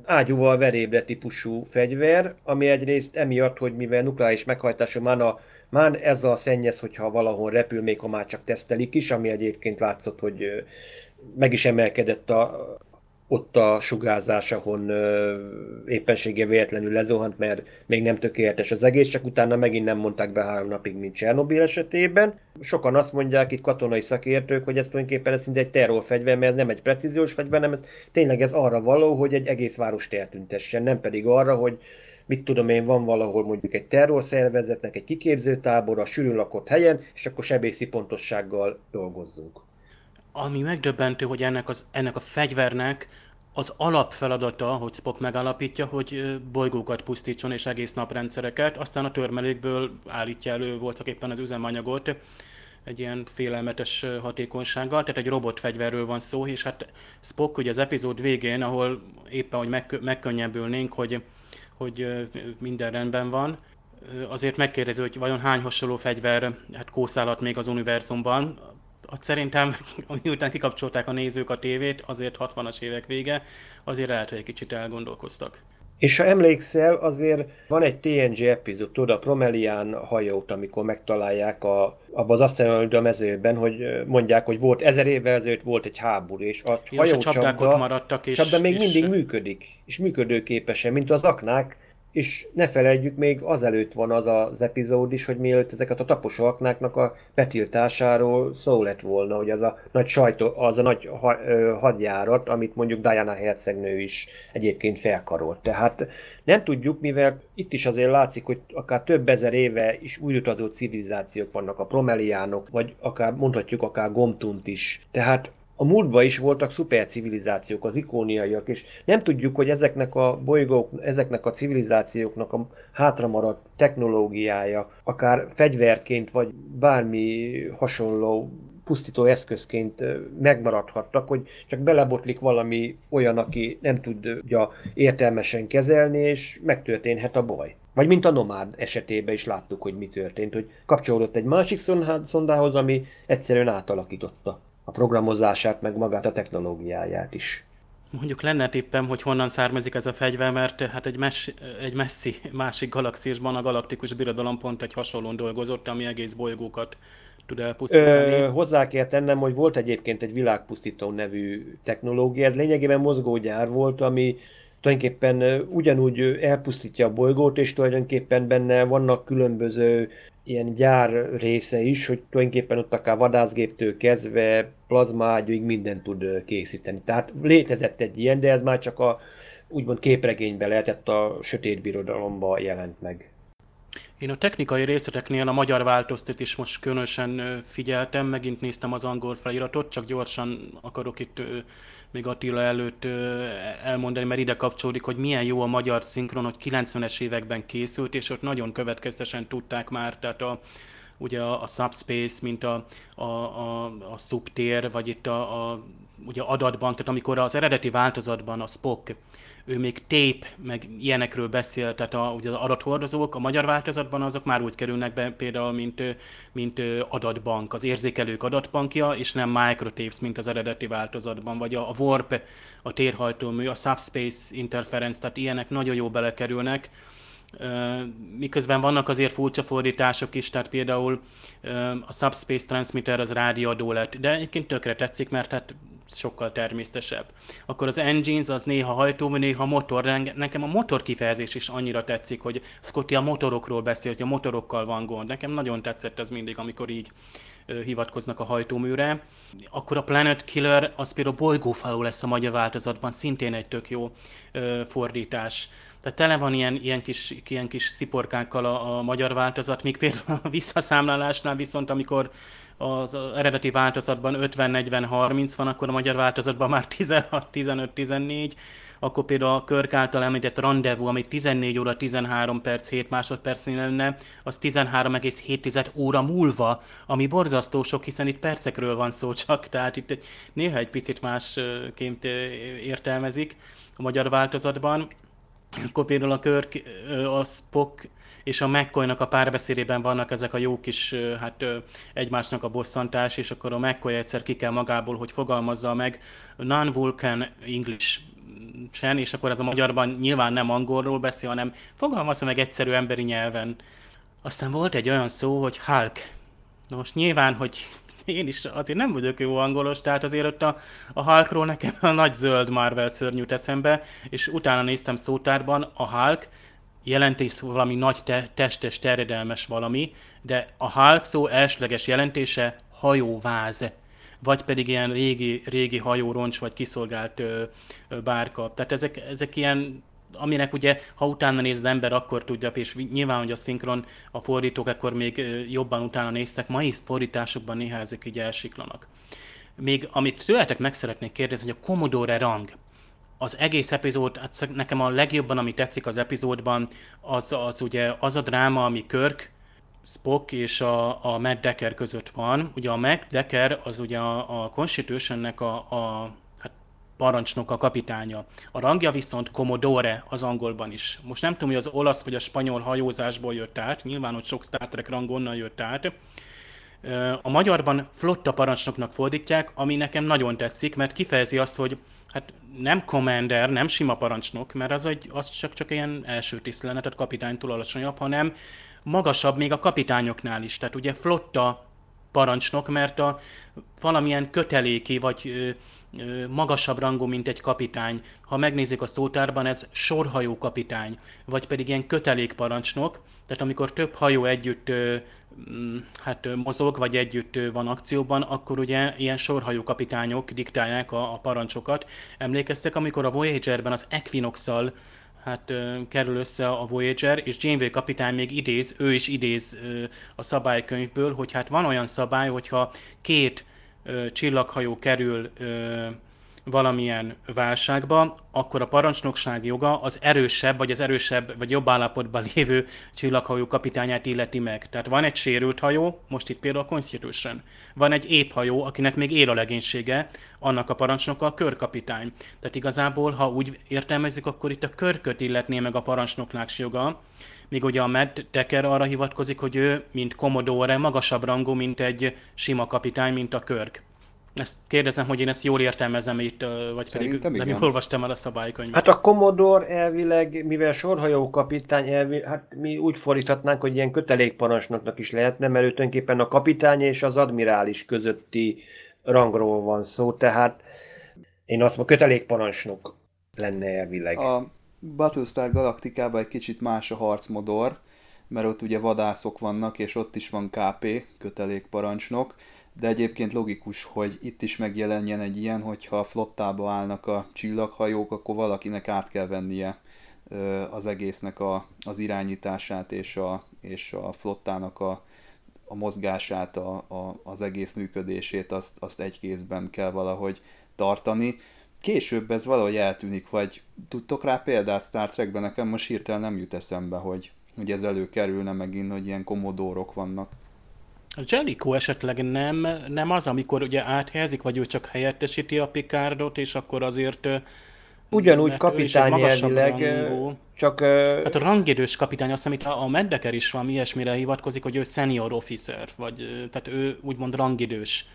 ágyúval verébre típusú fegyver, ami egyrészt emiatt, hogy mivel nukleáris meghajtású már, a, már ez a szennyez, hogyha valahol repül, még ha már csak tesztelik is, ami egyébként látszott, hogy meg is emelkedett a, ott a sugárzás, ahon éppensége véletlenül lezuhant, mert még nem tökéletes az egész, csak utána megint nem mondták be három napig, mint Csernobil esetében. Sokan azt mondják itt katonai szakértők, hogy ez tulajdonképpen ez egy terrorfegyver, mert ez nem egy precíziós fegyver, hanem ez, tényleg ez arra való, hogy egy egész várost eltüntessen, nem pedig arra, hogy mit tudom én, van valahol mondjuk egy terrorszervezetnek egy kiképzőtábor a sűrűn lakott helyen, és akkor sebészi pontossággal dolgozzunk ami megdöbbentő, hogy ennek, az, ennek a fegyvernek az alapfeladata, hogy Spock megalapítja, hogy bolygókat pusztítson és egész naprendszereket, aztán a törmelékből állítja elő voltak éppen az üzemanyagot egy ilyen félelmetes hatékonysággal, tehát egy robotfegyverről van szó, és hát Spock ugye az epizód végén, ahol éppen, hogy meg, megkönnyebbülnénk, hogy, hogy minden rendben van, azért megkérdezi, hogy vajon hány hasonló fegyver hát kószálhat még az univerzumban, ott szerintem, miután kikapcsolták a nézők a tévét, azért 60-as évek vége, azért lehet, hogy egy kicsit elgondolkoztak. És ha emlékszel, azért van egy TNG epizód, tudod, a Promelian hajót, amikor megtalálják a, abban az asztalon a mezőben, hogy mondják, hogy volt ezer évvel ezelőtt volt egy háború, és a hajócsapda, maradtak, és, csapda még és... mindig működik, és működőképesen, mint az aknák, és ne felejtjük, még azelőtt van az az epizód is, hogy mielőtt ezeket a taposó aknáknak a betiltásáról szó lett volna, hogy az a nagy sajtó, az a nagy hadjárat, amit mondjuk Diana hercegnő is egyébként felkarolt. Tehát nem tudjuk, mivel itt is azért látszik, hogy akár több ezer éve is újutazó civilizációk vannak, a promeliánok, vagy akár mondhatjuk akár Gomtunt is. Tehát a múltban is voltak szupercivilizációk, az ikóniaiak, és nem tudjuk, hogy ezeknek a bolygók, ezeknek a civilizációknak a hátramaradt technológiája, akár fegyverként, vagy bármi hasonló pusztító eszközként megmaradhattak, hogy csak belebotlik valami olyan, aki nem tudja értelmesen kezelni, és megtörténhet a baj. Vagy mint a nomád esetében is láttuk, hogy mi történt, hogy kapcsolódott egy másik szondához, ami egyszerűen átalakította a programozását, meg magát a technológiáját is. Mondjuk lenne tippem, hogy honnan származik ez a fegyver, mert hát egy, mes, egy messzi másik galaxisban a galaktikus birodalom pont egy hasonlón dolgozott, ami egész bolygókat tud elpusztítani. Ö, hozzá kell tennem, hogy volt egyébként egy világpusztító nevű technológia, ez lényegében mozgógyár volt, ami tulajdonképpen ugyanúgy elpusztítja a bolygót, és tulajdonképpen benne vannak különböző ilyen gyár része is, hogy tulajdonképpen ott akár vadászgéptől kezdve plazmágyúig mindent tud készíteni. Tehát létezett egy ilyen, de ez már csak a úgymond képregényben lehetett a sötét birodalomba jelent meg. Én a technikai részleteknél a magyar változtat is most különösen figyeltem, megint néztem az angol feliratot, csak gyorsan akarok itt még Attila előtt elmondani, mert ide kapcsolódik, hogy milyen jó a magyar szinkron, hogy 90-es években készült, és ott nagyon következtesen tudták már, tehát a, ugye a, a subspace, mint a, a, a, a subtér, vagy itt a, a ugye adatbank, tehát amikor az eredeti változatban a Spock ő még tape, meg ilyenekről beszél, tehát a, ugye az adathordozók a magyar változatban azok már úgy kerülnek be például, mint, mint adatbank, az érzékelők adatbankja, és nem microtapes, mint az eredeti változatban, vagy a, a warp, a térhajtómű, a subspace interference, tehát ilyenek nagyon jó belekerülnek, miközben vannak azért furcsa fordítások is, tehát például a subspace transmitter az rádiadó lett, de egyébként tökre tetszik, mert hát sokkal természetesebb. Akkor az engines az néha hajtómű, néha motor. Nekem a motor kifejezés is annyira tetszik, hogy Scotty a motorokról beszélt, hogy a motorokkal van gond. Nekem nagyon tetszett ez mindig, amikor így hivatkoznak a hajtóműre. Akkor a Planet Killer az például bolygófaló lesz a magyar változatban, szintén egy tök jó fordítás. tehát tele van ilyen, ilyen, kis, ilyen kis sziporkákkal a, a magyar változat, míg például a visszaszámlálásnál viszont, amikor az eredeti változatban 50-40-30 van, akkor a magyar változatban már 16-15-14, akkor például a Körk által említett rendezvú, ami 14 óra 13 perc 7 másodpercnél lenne, az 13,7 óra múlva, ami borzasztó sok, hiszen itt percekről van szó csak, tehát itt egy, néha egy picit másként értelmezik a magyar változatban. Akkor például a Körk, a Spock és a mccoy a párbeszédében vannak ezek a jó kis, hát egymásnak a bosszantás, és akkor a McCoy egyszer ki kell magából, hogy fogalmazza meg non-vulcan English sen, és akkor ez a magyarban nyilván nem angolról beszél, hanem fogalmazza meg egyszerű emberi nyelven. Aztán volt egy olyan szó, hogy Hulk. Na most nyilván, hogy én is azért nem vagyok jó angolos, tehát azért ott a, a Hulkról nekem a nagy zöld Marvel szörnyű eszembe, és utána néztem szótárban, a Hulk jelentés valami nagy te- testes, terjedelmes valami, de a Hulk szó elsőleges jelentése hajóváz vagy pedig ilyen régi, régi hajóroncs, vagy kiszolgált ö, ö, bárka. Tehát ezek, ezek ilyen aminek ugye, ha utána néz az ember, akkor tudja, és nyilván, hogy a szinkron, a fordítók akkor még jobban utána néztek, mai fordításokban néha ezek így elsiklanak. Még amit tőletek meg szeretnék kérdezni, hogy a Commodore rang, az egész epizód, hát nekem a legjobban, ami tetszik az epizódban, az, az ugye az a dráma, ami Körk, Spock és a, a Matt Decker között van. Ugye a Matt Decker az ugye a, a Constitutionnek a, a hát parancsnok, a kapitánya. A rangja viszont Commodore az angolban is. Most nem tudom, hogy az olasz vagy a spanyol hajózásból jött át, nyilván, hogy sok Star Trek rang onnan jött át. A magyarban flotta parancsnoknak fordítják, ami nekem nagyon tetszik, mert kifejezi azt, hogy hát nem commander, nem sima parancsnok, mert az, egy, az csak, csak ilyen első tisztelenet, tehát kapitánytól alacsonyabb, hanem magasabb még a kapitányoknál is. Tehát ugye flotta parancsnok, mert a valamilyen köteléki vagy magasabb rangú, mint egy kapitány. Ha megnézzük a szótárban, ez sorhajó kapitány, vagy pedig ilyen kötelékparancsnok, tehát amikor több hajó együtt ö, mm, hát mozog, vagy együtt van akcióban, akkor ugye ilyen sorhajó kapitányok diktálják a, a parancsokat. Emlékeztek, amikor a Voyager-ben az Equinox-szal hát kerül össze a Voyager, és Janeway kapitány még idéz, ő is idéz a szabálykönyvből, hogy hát van olyan szabály, hogyha két csillaghajó kerül valamilyen válságba, akkor a parancsnokság joga az erősebb, vagy az erősebb, vagy jobb állapotban lévő csillaghajó kapitányát illeti meg. Tehát van egy sérült hajó, most itt például a Constitution. Van egy épp hajó, akinek még él a legénysége, annak a parancsnoka a körkapitány. Tehát igazából, ha úgy értelmezzük, akkor itt a körköt illetné meg a parancsnokláks joga, míg ugye a Matt Decker arra hivatkozik, hogy ő, mint Commodore, magasabb rangú, mint egy sima kapitány, mint a Körk. Ezt kérdezem, hogy én ezt jól értelmezem itt, vagy Szerintem pedig igen. nem olvastam el a szabálykönyvet. Hát a Commodore elvileg, mivel sorhajó kapitány, elvileg, hát mi úgy fordíthatnánk, hogy ilyen kötelékparancsnoknak is lehetne, mert ő tulajdonképpen a kapitány és az admirális közötti rangról van szó, tehát én azt mondom, kötelékparancsnok lenne elvileg. A Battlestar Galaktikában egy kicsit más a harcmodor, mert ott ugye vadászok vannak, és ott is van KP, kötelékparancsnok, de egyébként logikus, hogy itt is megjelenjen egy ilyen, hogyha a flottába állnak a csillaghajók, akkor valakinek át kell vennie az egésznek a, az irányítását és a, és a flottának a, a mozgását, a, a, az egész működését, azt, azt egy kézben kell valahogy tartani. Később ez valahogy eltűnik, vagy tudtok rá példát Star Trekben? Nekem most hirtelen nem jut eszembe, hogy, hogy ez előkerülne megint, hogy ilyen komodórok vannak. A Jellico esetleg nem, nem az, amikor ugye áthelyezik, vagy ő csak helyettesíti a Picardot, és akkor azért Ugyanúgy kapitány elvileg, csak... Hát a rangidős kapitány, azt hiszem itt a Meddeker is van, ilyesmire hivatkozik, hogy ő senior officer, vagy tehát ő úgymond rangidős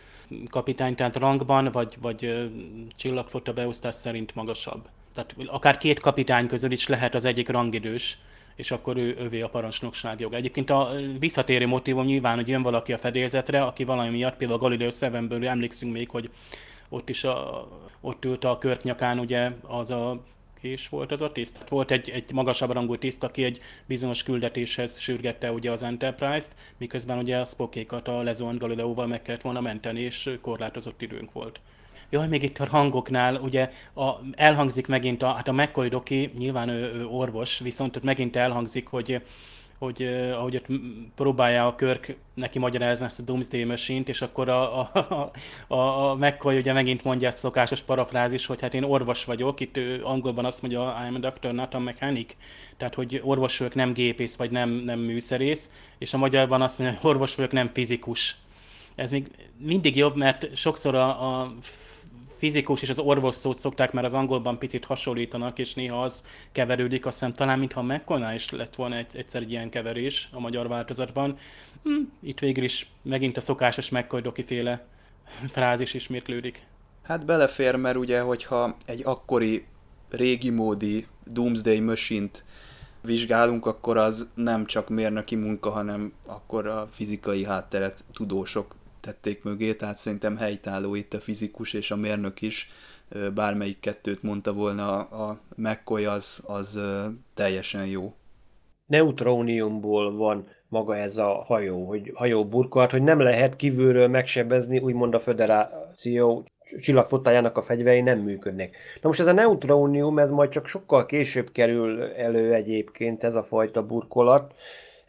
kapitány, tehát rangban, vagy, vagy csillagflotta beosztás szerint magasabb. Tehát akár két kapitány közül is lehet az egyik rangidős, és akkor ő övé a parancsnokság joga. Egyébként a visszatérő motivum nyilván, hogy jön valaki a fedélzetre, aki valami miatt, például a Galileo 7 emlékszünk még, hogy ott is a, ott ült a körknyakán, ugye az a kés volt az a tiszt. Volt egy, egy magasabb rangú tiszt, aki egy bizonyos küldetéshez sürgette ugye az Enterprise-t, miközben ugye a Spockékat a Lezon Galileóval meg kellett volna menteni, és korlátozott időnk volt. Jaj, még itt a hangoknál, ugye a, elhangzik megint, a, hát a McCoy Doki, nyilván ő, ő orvos, viszont ott megint elhangzik, hogy hogy uh, ahogy ott próbálja a Körk neki magyarázni ezt a Doomsday machine és akkor a, a, a, a McCoy ugye megint mondja ezt a szokásos parafrázis, hogy hát én orvos vagyok, itt ő angolban azt mondja, I'm a doctor, not a mechanic, tehát hogy orvos vagyok, nem gépész, vagy nem, nem műszerész, és a magyarban azt mondja, hogy orvos vagyok, nem fizikus. Ez még mindig jobb, mert sokszor a, a fizikus és az orvos szót szokták, mert az angolban picit hasonlítanak, és néha az keverődik, azt hiszem talán mintha McConnell is lett volna egy, egyszer egy ilyen keverés a magyar változatban. Hm, itt végül is megint a szokásos McCoy féle frázis ismétlődik. Hát belefér, mert ugye, hogyha egy akkori régi módi Doomsday machine vizsgálunk, akkor az nem csak mérnöki munka, hanem akkor a fizikai hátteret tudósok tették mögé, tehát szerintem helytálló itt a fizikus és a mérnök is, bármelyik kettőt mondta volna a McCoy, az, az teljesen jó. Neutróniumból van maga ez a hajó, hogy hajó burkolat, hogy nem lehet kívülről megsebezni, úgymond a föderáció csillagfotájának a fegyverei nem működnek. Na most ez a neutrónium, ez majd csak sokkal később kerül elő egyébként ez a fajta burkolat,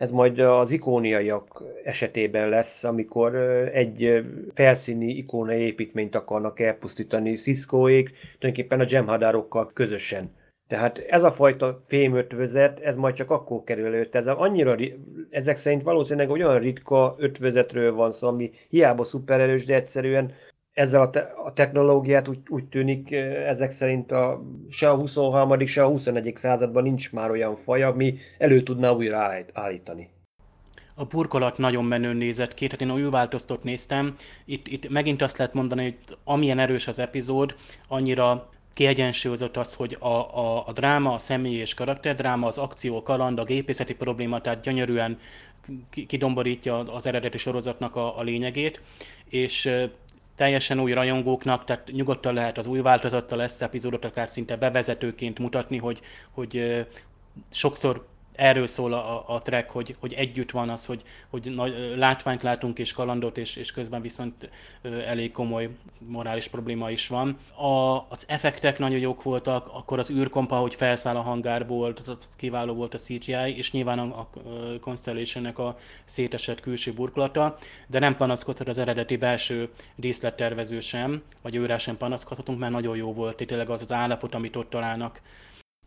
ez majd az ikóniaiak esetében lesz, amikor egy felszíni ikóniai építményt akarnak elpusztítani Ciscoék, tulajdonképpen a Jemhadárokkal közösen. Tehát ez a fajta fémötvözet, ez majd csak akkor kerül elő. Ez annyira, ezek szerint valószínűleg olyan ritka ötvözetről van szó, ami hiába szupererős, de egyszerűen ezzel a, te- a technológiát úgy, úgy tűnik ezek szerint a, se a 23. se a 21. században nincs már olyan faj, ami elő tudná újra állítani. A burkolat nagyon menőn nézett ki, tehát én új változtot néztem. Itt, itt megint azt lehet mondani, hogy amilyen erős az epizód, annyira kiegyensúlyozott az, hogy a, a, a dráma, a személy és karakterdráma, az akció, a kaland, a gépészeti probléma, tehát gyönyörűen kidomborítja az eredeti sorozatnak a, a lényegét, és teljesen új rajongóknak, tehát nyugodtan lehet az új változattal ezt epizódot akár szinte bevezetőként mutatni, hogy, hogy sokszor erről szól a, a track, hogy, hogy együtt van az, hogy, hogy nagy, látványt látunk és kalandot, és, és közben viszont elég komoly morális probléma is van. A, az effektek nagyon jók voltak, akkor az űrkompa, hogy felszáll a hangárból, kiváló volt a CGI, és nyilván a, a constellation a szétesett külső burkolata, de nem panaszkodhat az eredeti belső díszlettervező sem, vagy őrá sem panaszkodhatunk, mert nagyon jó volt, tényleg az az állapot, amit ott találnak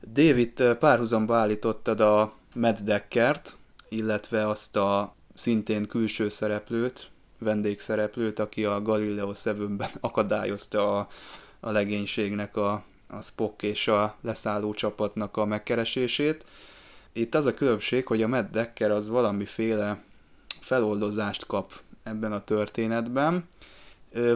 David párhuzamba állítottad a Matt Deckert, illetve azt a szintén külső szereplőt, vendégszereplőt, aki a Galileo 7-ben akadályozta a, a legénységnek a, a Spock és a leszálló csapatnak a megkeresését. Itt az a különbség, hogy a Matt Decker az valamiféle feloldozást kap ebben a történetben.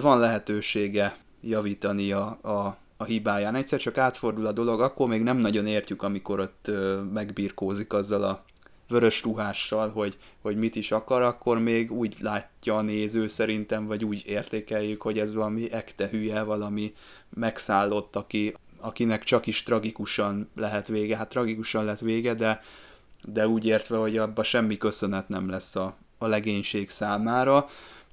Van lehetősége javítani a, a a hibáján. Egyszer csak átfordul a dolog, akkor még nem nagyon értjük, amikor ott megbirkózik azzal a vörös ruhással, hogy, hogy mit is akar, akkor még úgy látja a néző szerintem, vagy úgy értékeljük, hogy ez valami ekte hülye, valami megszállott, aki, akinek csak is tragikusan lehet vége. Hát tragikusan lett vége, de, de úgy értve, hogy abba semmi köszönet nem lesz a, a legénység számára.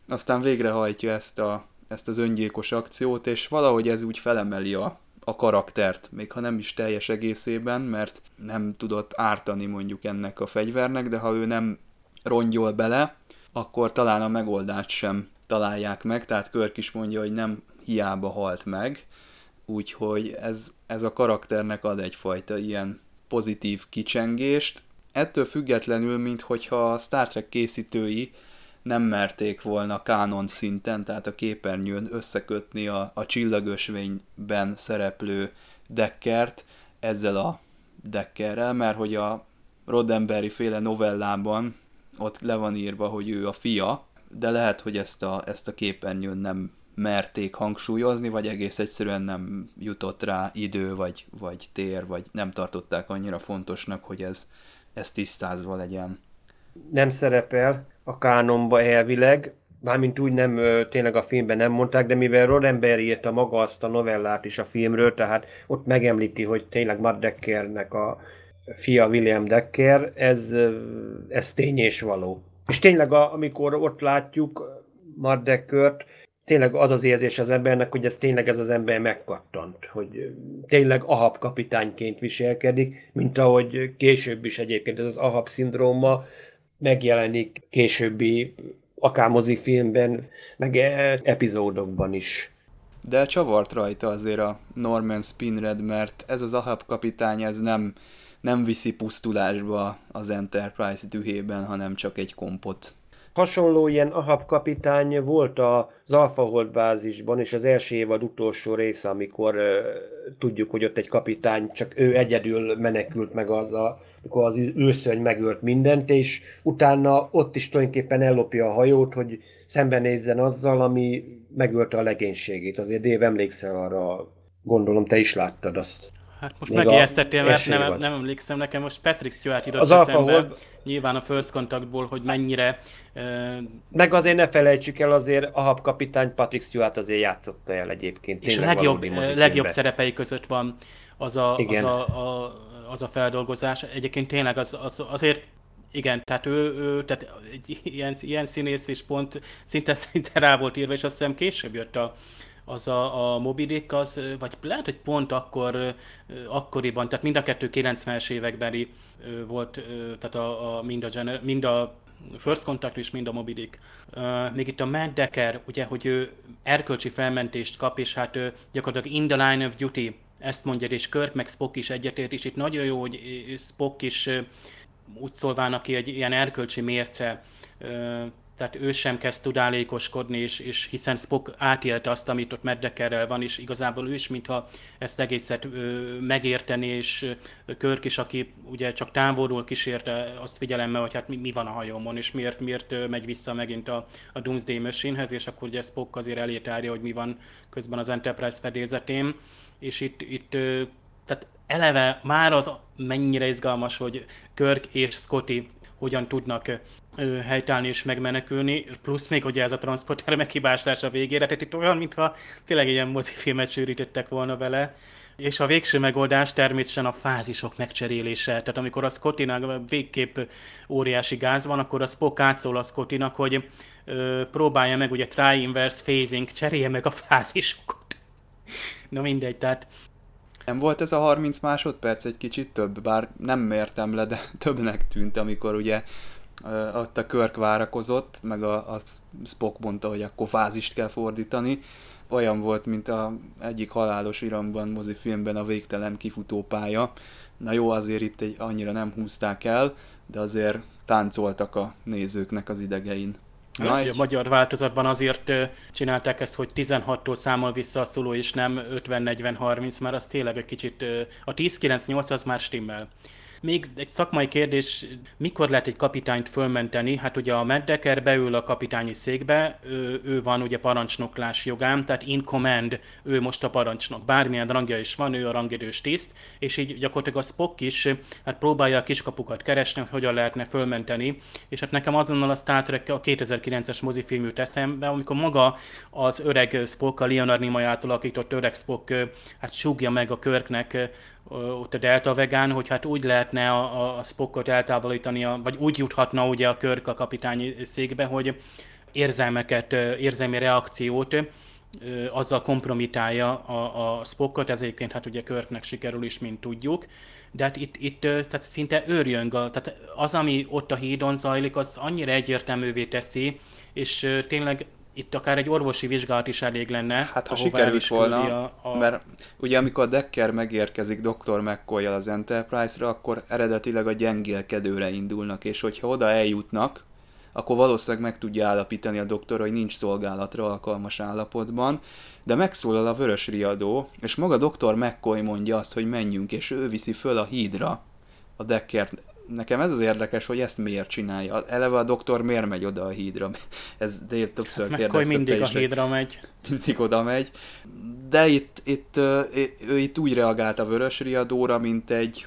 Aztán végrehajtja ezt a, ezt az öngyilkos akciót, és valahogy ez úgy felemeli a, a karaktert, még ha nem is teljes egészében, mert nem tudott ártani mondjuk ennek a fegyvernek, de ha ő nem rongyol bele, akkor talán a megoldást sem találják meg, tehát Körk is mondja, hogy nem hiába halt meg, úgyhogy ez, ez a karakternek ad egyfajta ilyen pozitív kicsengést. Ettől függetlenül, minthogyha a Star Trek készítői nem merték volna kánon szinten, tehát a képernyőn összekötni a, a csillagösvényben szereplő Deckert ezzel a Deckerrel, mert hogy a Roddenberry féle novellában ott le van írva, hogy ő a fia, de lehet, hogy ezt a, ezt a képernyőn nem merték hangsúlyozni, vagy egész egyszerűen nem jutott rá idő, vagy, vagy tér, vagy nem tartották annyira fontosnak, hogy ez, ez tisztázva legyen. Nem szerepel, a kánonba elvileg, mármint úgy nem, tényleg a filmben nem mondták, de mivel Roddenberry írta maga azt a novellát is a filmről, tehát ott megemlíti, hogy tényleg Matt Deckernek a fia William Decker, ez, ez tény és való. És tényleg, a, amikor ott látjuk Matt Deckert, tényleg az az érzés az embernek, hogy ez tényleg ez az ember megkattant, hogy tényleg Ahab kapitányként viselkedik, mint ahogy később is egyébként ez az Ahab szindróma megjelenik későbbi akár mozifilmben, meg e- epizódokban is. De csavart rajta azért a Norman Spinred, mert ez az Ahab kapitány, ez nem, nem viszi pusztulásba az Enterprise dühében, hanem csak egy kompot Hasonló ilyen Ahab kapitány volt az Alpha Hold bázisban, és az első évad utolsó része, amikor tudjuk, hogy ott egy kapitány, csak ő egyedül menekült meg az a, amikor az űrszörny megölt mindent, és utána ott is tulajdonképpen ellopja a hajót, hogy szembenézzen azzal, ami megölte a legénységét. Azért Dave emlékszel arra, gondolom te is láttad azt. Hát most megijesztettél, mert nem, nem emlékszem, nekem most Patrick Stewart írott az eszembe, volt... nyilván a First Contactból, hogy mennyire... Uh... Meg azért ne felejtsük el, azért a hab kapitány Patrick Stewart azért játszotta el egyébként. És a legjobb, legjobb szerepei között van az a, az a, a, az a feldolgozás. Egyébként tényleg az, az azért igen, tehát ő, ő tehát ilyen, ilyen színész és pont szinte, szinte rá volt írva, és azt hiszem később jött a, az a, a Moby az, vagy lehet, hogy pont akkor, akkoriban, tehát mind a kettő 90-es évekbeli volt, tehát a, a, mind, a gener, mind a First Contact és mind a Moby még itt a Matt Decker, ugye, hogy ő erkölcsi felmentést kap, és hát ő gyakorlatilag in the line of duty, ezt mondja, és Kirk meg Spock is egyetért, és itt nagyon jó, hogy Spock is úgy szólvának ki egy ilyen erkölcsi mérce, tehát ő sem kezd tudálékoskodni, és, és hiszen Spock átélte azt, amit ott Meddekerrel van, és igazából ő is, mintha ezt egészet ö, megérteni, és Körk is, aki ugye csak távolról kísérte azt figyelemmel, hogy hát mi, mi van a hajómon, és miért, miért megy vissza megint a, a Doomsday Machine-hez, és akkor ugye Spock azért elétárja, hogy mi van közben az Enterprise fedélzetén, és itt, itt tehát eleve már az mennyire izgalmas, hogy Körk és Scotty hogyan tudnak helytállni és megmenekülni, plusz még ugye ez a transporter meghibásása végére, tehát itt olyan, mintha tényleg ilyen mozifilmet sűrítettek volna vele, és a végső megoldás természetesen a fázisok megcserélése. Tehát amikor a Scottinak végképp óriási gáz van, akkor a Spock átszól a Scottinak, hogy ö, próbálja meg ugye try inverse phasing, cserélje meg a fázisokat. Na mindegy, tehát nem volt ez a 30 másodperc egy kicsit több, bár nem mértem le, de többnek tűnt, amikor ugye ott a Körk várakozott, meg a, a Spock mondta, hogy akkor fázist kell fordítani. Olyan volt, mint a egyik halálos iramban mozifilmben a végtelen kifutópálya. Na jó, azért itt egy, annyira nem húzták el, de azért táncoltak a nézőknek az idegein. Na, egy... A magyar változatban azért csinálták ezt, hogy 16-tól számol vissza a szóló, és nem 50-40-30, mert az tényleg egy kicsit, a 10-9-8 az már stimmel. Még egy szakmai kérdés, mikor lehet egy kapitányt fölmenteni? Hát ugye a Meddeker beül a kapitányi székbe, ő, ő van ugye parancsnoklás jogán, tehát in command, ő most a parancsnok. Bármilyen rangja is van, ő a rangidős tiszt, és így gyakorlatilag a Spock is hát próbálja a kiskapukat keresni, hogy hogyan lehetne fölmenteni. És hát nekem azonnal a Star Trek a 2009-es mozifilm jut eszembe, amikor maga az öreg Spock, a Leonard Nimoy átalakított öreg Spock hát súgja meg a körknek ott a Delta vegán, hogy hát úgy lehetne a, a Spockot eltávolítani, a, vagy úgy juthatna ugye a Körk a kapitányi székbe, hogy érzelmeket, érzelmi reakciót azzal kompromitálja a, a Spockot, ez egyébként hát ugye Körknek sikerül is, mint tudjuk, de hát itt, itt tehát szinte őrjön, tehát az, ami ott a hídon zajlik, az annyira egyértelművé teszi, és tényleg itt akár egy orvosi vizsgálat is elég lenne. Hát ha sikerült volna, a, a... mert ugye amikor Decker megérkezik Dr. mccoy az Enterprise-ra, akkor eredetileg a gyengélkedőre indulnak, és hogyha oda eljutnak, akkor valószínűleg meg tudja állapítani a doktor, hogy nincs szolgálatra alkalmas állapotban, de megszólal a vörös riadó, és maga Dr. McCoy mondja azt, hogy menjünk, és ő viszi föl a hídra a Deckert nekem ez az érdekes, hogy ezt miért csinálja. Eleve a doktor miért megy oda a hídra? Ez Dave többször hát kérdezte. mindig a hídra megy. Mindig oda megy. De itt, itt ő itt úgy reagált a vörös riadóra, mint egy,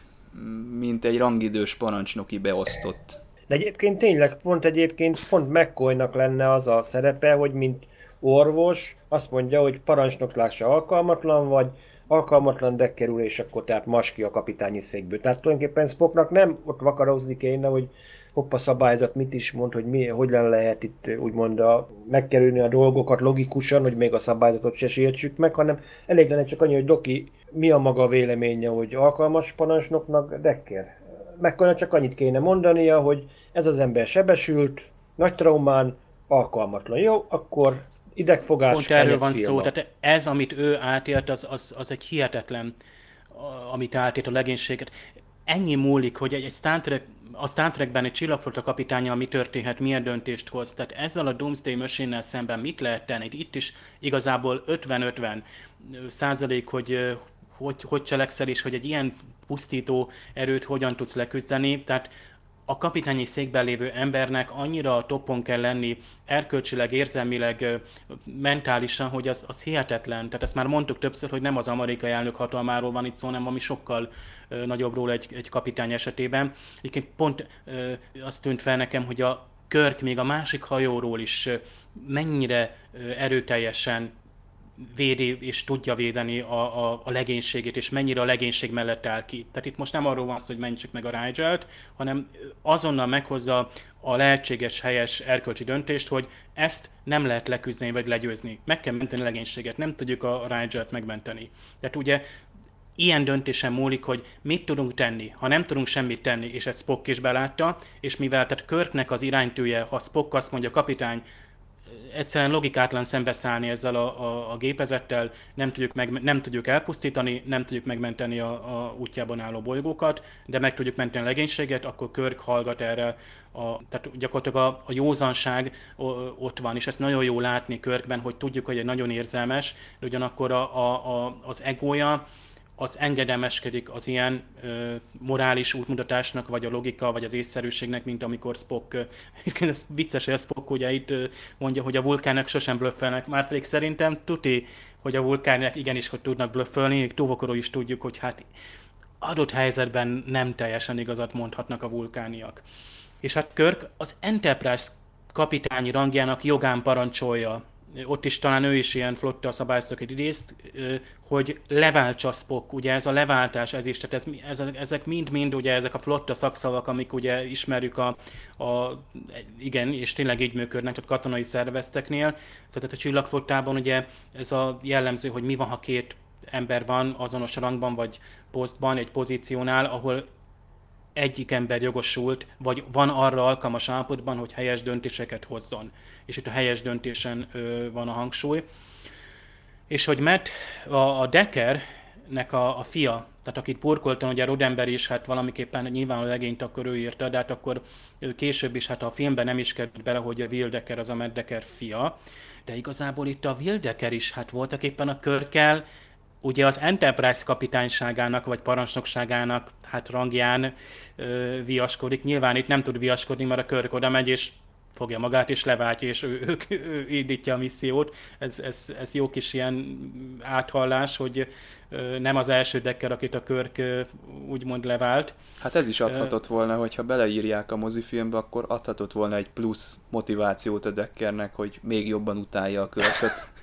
mint egy rangidős parancsnoki beosztott. De egyébként tényleg pont egyébként pont mccoy lenne az a szerepe, hogy mint orvos azt mondja, hogy parancsnoklásra alkalmatlan vagy, alkalmatlan Decker úr, és akkor tehát mas a kapitányi székből. Tehát tulajdonképpen Spocknak nem ott vakarozni kéne, hogy hoppa szabályzat mit is mond, hogy mi, hogy lehet itt úgymond a, megkerülni a dolgokat logikusan, hogy még a szabályzatot se sértsük meg, hanem elég lenne csak annyi, hogy Doki mi a maga véleménye, hogy alkalmas parancsnoknak Dekker. Meg csak annyit kéne mondania, hogy ez az ember sebesült, nagy traumán, alkalmatlan. Jó, akkor idegfogás. Pont erről van szó, tehát ez, amit ő átélt, az, az, az egy hihetetlen, amit átélt a legénységet. Ennyi múlik, hogy egy, egy Star Trek, a Star Trekben egy csillagflotta kapitánya mi történhet, milyen döntést hoz. Tehát ezzel a Doomsday machine szemben mit lehet tenni? Itt is igazából 50-50 százalék, hogy, hogy, hogy cselekszel, és hogy egy ilyen pusztító erőt hogyan tudsz leküzdeni. Tehát a kapitányi székben lévő embernek annyira a topon kell lenni erkölcsileg, érzelmileg, mentálisan, hogy az, az hihetetlen. Tehát ezt már mondtuk többször, hogy nem az amerikai elnök hatalmáról van itt szó, hanem ami sokkal nagyobbról egy, egy kapitány esetében. Egyébként pont azt tűnt fel nekem, hogy a Körk még a másik hajóról is mennyire erőteljesen védi és tudja védeni a, a, a legénységét, és mennyire a legénység mellett áll ki. Tehát itt most nem arról van szó, hogy mentsük meg a Rigel-t, hanem azonnal meghozza a lehetséges helyes erkölcsi döntést, hogy ezt nem lehet leküzdeni vagy legyőzni. Meg kell menteni a legénységet, nem tudjuk a Rigel-t megmenteni. Tehát ugye ilyen döntésen múlik, hogy mit tudunk tenni. Ha nem tudunk semmit tenni, és ezt Spock is belátta, és mivel tehát Körknek az iránytűje, ha Spock azt mondja, kapitány, egyszerűen logikátlan szembeszállni ezzel a, a, a gépezettel, nem tudjuk, meg, nem tudjuk elpusztítani, nem tudjuk megmenteni a, a útjában álló bolygókat, de meg tudjuk menteni a legénységet, akkor Körk hallgat erre, a, tehát gyakorlatilag a, a józanság ott van, és ezt nagyon jó látni Körkben, hogy tudjuk, hogy egy nagyon érzelmes, de ugyanakkor a, a, a, az egója, az engedelmeskedik az ilyen ö, morális útmutatásnak, vagy a logika, vagy az észszerűségnek, mint amikor Spock, ö, ez vicces, hogy a Spock ugye itt ö, mondja, hogy a vulkánok sosem blöffelnek, már pedig szerintem tuti, hogy a vulkánok igenis, hogy tudnak blöffelni, Tuvokorról is tudjuk, hogy hát adott helyzetben nem teljesen igazat mondhatnak a vulkániak. És hát Körk az Enterprise kapitányi rangjának jogán parancsolja ott is talán ő is ilyen flotta szabályzatokat idézt, hogy leváltsa Spock, ugye ez a leváltás, ez is, tehát ez, ez, ezek mind-mind ugye ezek a flotta szakszavak, amik ugye ismerjük a, a igen, és tényleg így működnek, tehát katonai szervezteknél, tehát a csillagflottában ugye ez a jellemző, hogy mi van, ha két ember van azonos rangban vagy posztban, egy pozíciónál, ahol egyik ember jogosult, vagy van arra alkalmas állapotban, hogy helyes döntéseket hozzon. És itt a helyes döntésen ö, van a hangsúly. És hogy Matt, a, a Deckernek a, a fia, tehát akit purkoltan, ugye Rodember is, hát valamiképpen nyilván a legényt akkor ő írta, de hát akkor később is, hát a filmben nem is került bele, hogy a Will az a Matt fia, de igazából itt a Will is, hát voltak éppen a körkel, ugye az Enterprise kapitányságának vagy parancsnokságának hát rangján ö, viaskodik. Nyilván itt nem tud viaskodni, mert a körk oda megy, és fogja magát, és leváltja, és ő, ő, ő indítja a missziót. Ez, ez, ez jó kis ilyen áthallás, hogy nem az első dekker, akit a körk úgymond levált. Hát ez is adhatott volna, hogyha beleírják a mozifilmbe, akkor adhatott volna egy plusz motivációt a dekkernek, hogy még jobban utálja a körköt.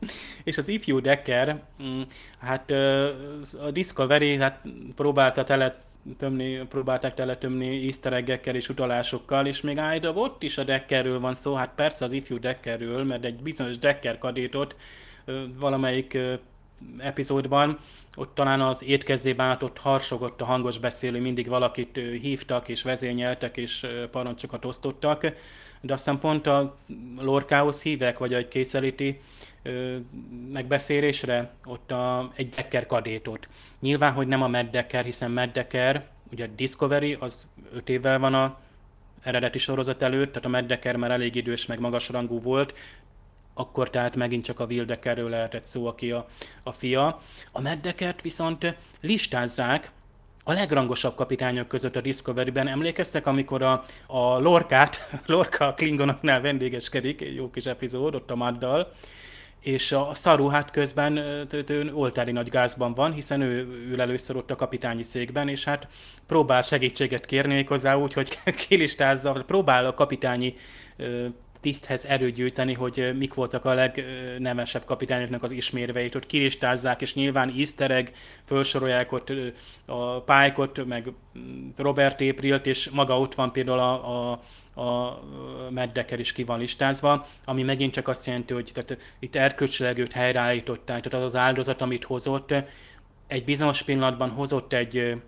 és az ifjú Decker, mm, hát a Discovery hát próbálta tele tömni, próbálták teletömni easter és utalásokkal, és még állítólag ott is a Deckerről van szó, hát persze az ifjú Deckerről, mert egy bizonyos Decker kadétot valamelyik epizódban, ott talán az étkezében át ott harsogott a hangos beszélő, mindig valakit hívtak és vezényeltek és parancsokat osztottak, de aztán pont a lorkához hívek, vagy egy készelíti megbeszélésre, ott a, egy Decker kadétot. Nyilván, hogy nem a Decker, hiszen Decker, ugye a Discovery, az 5 évvel van a eredeti sorozat előtt, tehát a Decker már elég idős, meg magas rangú volt, akkor tehát megint csak a Will Deckerről lehetett szó, aki a, a fia. A Mad Deckert viszont listázzák, a legrangosabb kapitányok között a Discovery-ben. Emlékeztek, amikor a, a Lorkát, Lorca a Klingonoknál vendégeskedik, egy jó kis epizód ott a Maddal, és a Szaru hát közben ő oltári nagy gázban van, hiszen ő ül először ott a kapitányi székben, és hát próbál segítséget kérni hozzá úgy, hogy kilistázza, próbál a kapitányi tiszthez erőt gyűjteni, hogy mik voltak a legnevesebb kapitányoknak az ismérveit, hogy kiristázzák, és nyilván easter egg, felsorolják ott a Pike-ot, meg Robert Aprilt, és maga ott van például a, a a Meddeker is ki van listázva, ami megint csak azt jelenti, hogy tehát itt erkölcsileg őt helyreállították, tehát az az áldozat, amit hozott, egy bizonyos pillanatban hozott egy,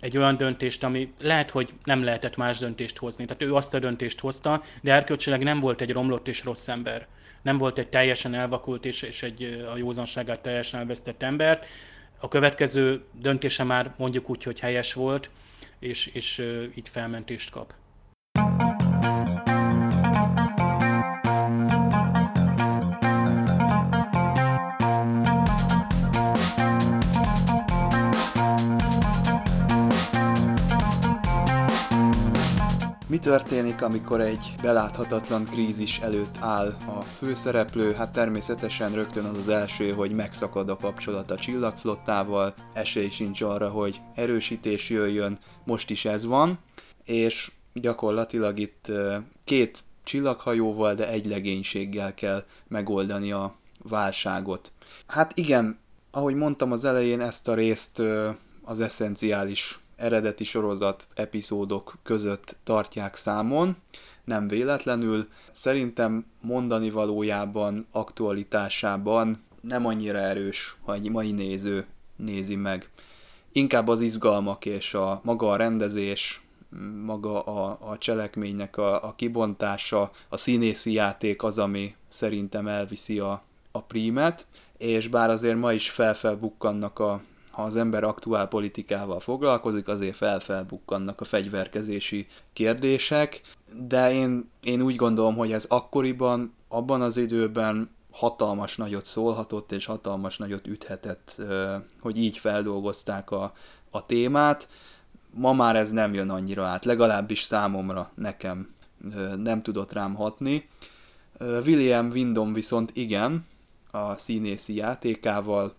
egy olyan döntést, ami lehet, hogy nem lehetett más döntést hozni. Tehát ő azt a döntést hozta, de erkölcsileg nem volt egy romlott és rossz ember. Nem volt egy teljesen elvakult és, és egy a józanságát teljesen elvesztett ember. A következő döntése már mondjuk úgy, hogy helyes volt, és, és így felmentést kap. Mi történik, amikor egy beláthatatlan krízis előtt áll a főszereplő? Hát természetesen rögtön az az első, hogy megszakad a kapcsolat a csillagflottával, esély sincs arra, hogy erősítés jöjjön, most is ez van, és gyakorlatilag itt két csillaghajóval, de egy legénységgel kell megoldani a válságot. Hát igen, ahogy mondtam az elején, ezt a részt az eszenciális eredeti sorozat epizódok között tartják számon, nem véletlenül. Szerintem mondani valójában, aktualitásában nem annyira erős, ha egy mai néző nézi meg. Inkább az izgalmak és a maga a rendezés, maga a, a cselekménynek a, a kibontása, a színészi játék az, ami szerintem elviszi a, a prímet, és bár azért ma is felfelbukkannak a ha az ember aktuál politikával foglalkozik, azért felfelbukkannak a fegyverkezési kérdések, de én, én úgy gondolom, hogy ez akkoriban, abban az időben hatalmas nagyot szólhatott, és hatalmas nagyot üthetett, hogy így feldolgozták a, a témát. Ma már ez nem jön annyira át, legalábbis számomra, nekem nem tudott rám hatni. William Windom viszont igen, a színészi játékával,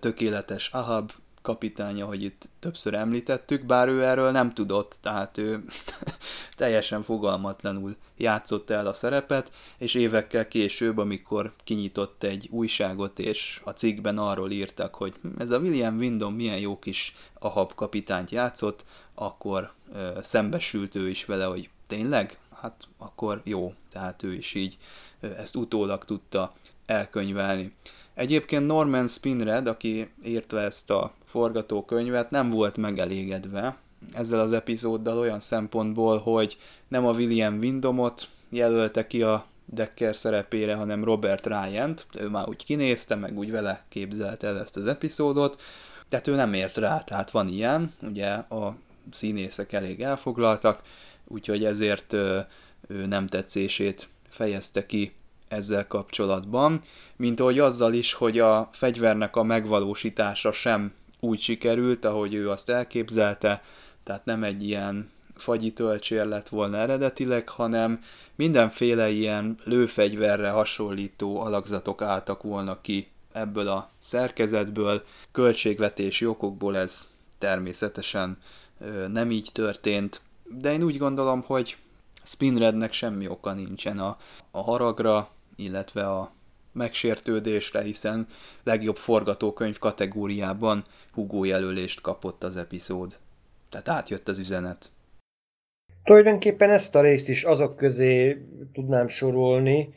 tökéletes Ahab kapitány, ahogy itt többször említettük, bár ő erről nem tudott, tehát ő teljesen fogalmatlanul játszott el a szerepet, és évekkel később, amikor kinyitott egy újságot, és a cikkben arról írtak, hogy ez a William Windom milyen jó kis Ahab kapitányt játszott, akkor ö, szembesült ő is vele, hogy tényleg? Hát akkor jó, tehát ő is így ezt utólag tudta elkönyvelni. Egyébként Norman Spinred, aki írta ezt a forgatókönyvet, nem volt megelégedve ezzel az epizóddal olyan szempontból, hogy nem a William Windomot jelölte ki a Decker szerepére, hanem Robert Ryan-t. Ő már úgy kinézte, meg úgy vele képzelte el ezt az epizódot, tehát ő nem ért rá, tehát van ilyen, ugye a színészek elég elfoglaltak, úgyhogy ezért ő nem tetszését fejezte ki ezzel kapcsolatban, mint ahogy azzal is, hogy a fegyvernek a megvalósítása sem úgy sikerült, ahogy ő azt elképzelte, tehát nem egy ilyen fagyi töltsér lett volna eredetileg, hanem mindenféle ilyen lőfegyverre hasonlító alakzatok álltak volna ki ebből a szerkezetből. Költségvetési okokból ez természetesen nem így történt, de én úgy gondolom, hogy Spinrednek semmi oka nincsen a, a haragra, illetve a megsértődésre, hiszen legjobb forgatókönyv kategóriában Hugo jelölést kapott az epizód. Tehát átjött az üzenet. Tulajdonképpen ezt a részt is azok közé tudnám sorolni,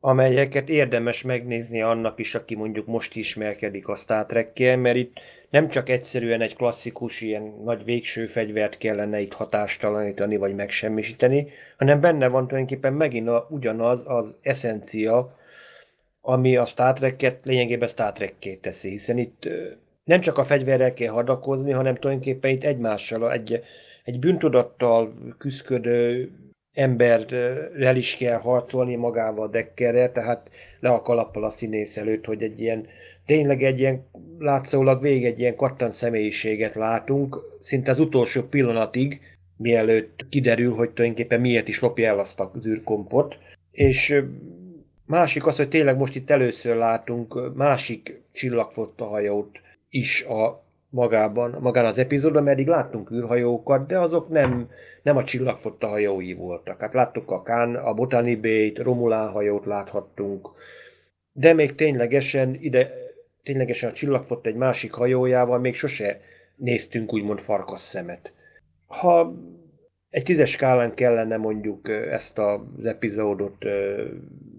amelyeket érdemes megnézni annak is, aki mondjuk most ismerkedik a Star trek mert itt nem csak egyszerűen egy klasszikus ilyen nagy végső fegyvert kellene itt hatástalanítani vagy megsemmisíteni, hanem benne van tulajdonképpen megint a, ugyanaz az eszencia, ami a Star Trek-et lényegében Star trek teszi, hiszen itt nem csak a fegyverrel kell hadakozni, hanem tulajdonképpen itt egymással, egy, egy bűntudattal küzdködő emberrel is kell harcolni magával a dekkerrel, tehát le a kalappal a színész előtt, hogy egy ilyen, tényleg egy ilyen, látszólag végig egy ilyen kattan személyiséget látunk, szinte az utolsó pillanatig, mielőtt kiderül, hogy tulajdonképpen miért is lopja el azt az űrkompot. És másik az, hogy tényleg most itt először látunk másik csillagfotta hajót is a magában, magán az epizódban, mert eddig láttunk űrhajókat, de azok nem, nem a csillagfotta hajói voltak. Hát láttuk a Kán, a Botany Bay-t, Romulán hajót láthattunk, de még ténylegesen ide, ténylegesen a csillagfott egy másik hajójával még sose néztünk úgymond farkas szemet. Ha egy tízes skálán kellene mondjuk ezt az epizódot ö,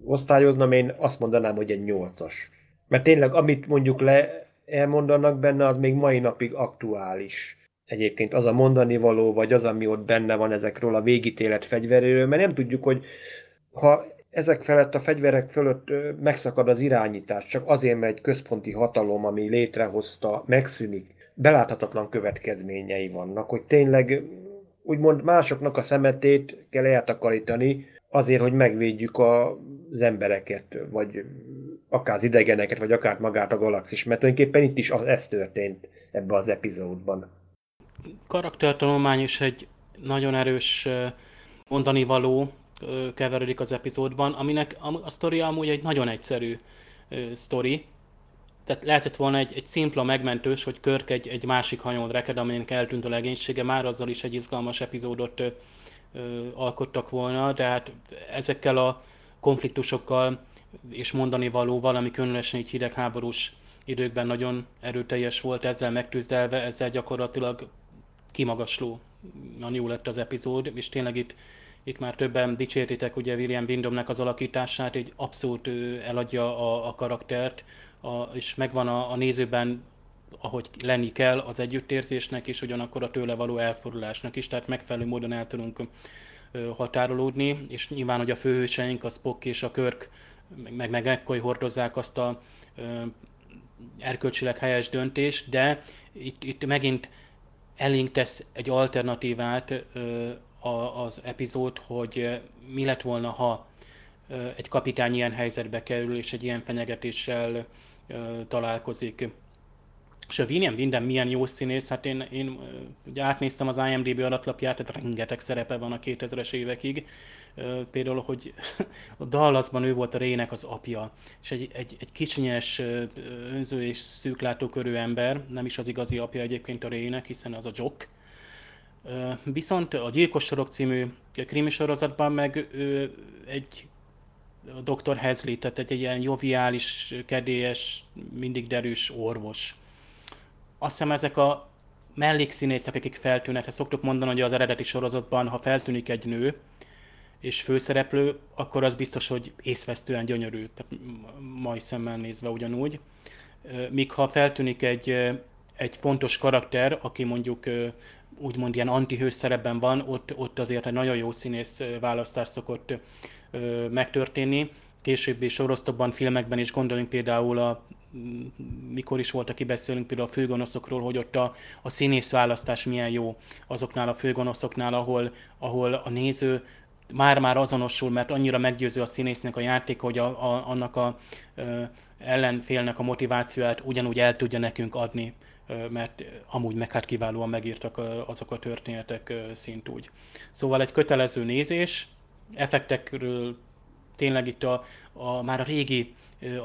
osztályoznom, én azt mondanám, hogy egy nyolcas. Mert tényleg, amit mondjuk le elmondanak benne, az még mai napig aktuális. Egyébként az a mondani való, vagy az, ami ott benne van ezekről a végítélet fegyveréről, mert nem tudjuk, hogy ha ezek felett a fegyverek fölött megszakad az irányítás, csak azért, mert egy központi hatalom, ami létrehozta, megszűnik, beláthatatlan következményei vannak, hogy tényleg úgymond másoknak a szemetét kell eltakarítani, azért, hogy megvédjük az embereket, vagy akár az idegeneket, vagy akár magát a galaxis, mert tulajdonképpen itt is az, ez történt ebbe az epizódban. Karaktertanulmány is egy nagyon erős mondani való keveredik az epizódban, aminek a sztori amúgy egy nagyon egyszerű sztori, tehát lehetett volna egy, egy szimpla megmentős, hogy Körk egy, egy másik hajón reked, aminek eltűnt a legénysége, már azzal is egy izgalmas epizódot ö, ö, alkottak volna, de hát ezekkel a konfliktusokkal és mondani való valami különösen egy hidegháborús időkben nagyon erőteljes volt, ezzel megtűzdelve, ezzel gyakorlatilag kimagasló jó lett az epizód, és tényleg itt, itt már többen dicséritek ugye William Windomnek az alakítását, egy abszolút eladja a, a karaktert, a, és megvan a, a nézőben, ahogy lenni kell az együttérzésnek, és ugyanakkor a tőle való elfordulásnak is, tehát megfelelő módon el tudunk határolódni, és nyilván, hogy a főhőseink, a Spock és a Körk, meg, meg McCoy hordozzák azt a ö, erkölcsileg helyes döntést, de itt, itt megint elénk tesz egy alternatívát ö, a, az epizód, hogy mi lett volna, ha egy kapitány ilyen helyzetbe kerül, és egy ilyen fenyegetéssel találkozik. És a William Winden milyen jó színész, hát én, én ugye átnéztem az IMDB adatlapját, tehát rengeteg szerepe van a 2000-es évekig. Például, hogy a Dallasban ő volt a Rének az apja, és egy, egy, egy kicsinyes, önző és szűklátókörű ember, nem is az igazi apja egyébként a Rének, hiszen az a Jock. Viszont a Gyilkos Sorok című krimi sorozatban meg egy a Dr. Hesley, tehát egy, egy ilyen joviális, kedélyes, mindig derűs orvos. Azt hiszem ezek a mellékszínészek, akik feltűnnek, ha szoktuk mondani, hogy az eredeti sorozatban, ha feltűnik egy nő, és főszereplő, akkor az biztos, hogy észvesztően gyönyörű, tehát mai szemmel nézve ugyanúgy. Míg ha feltűnik egy, egy fontos karakter, aki mondjuk úgymond ilyen antihős van, ott, ott azért egy nagyon jó színész választás szokott ö, megtörténni. Későbbi sorozatokban, filmekben is gondoljunk például a mikor is volt, aki beszélünk például a főgonoszokról, hogy ott a, a színész választás milyen jó azoknál a főgonoszoknál, ahol, ahol a néző már-már azonosul, mert annyira meggyőző a színésznek a játék, hogy a, a, annak a ö, ellenfélnek a motivációját ugyanúgy el tudja nekünk adni, mert amúgy meg hát kiválóan megírtak azok a történetek szintúgy. Szóval egy kötelező nézés, effektekről tényleg itt a, a már a régi,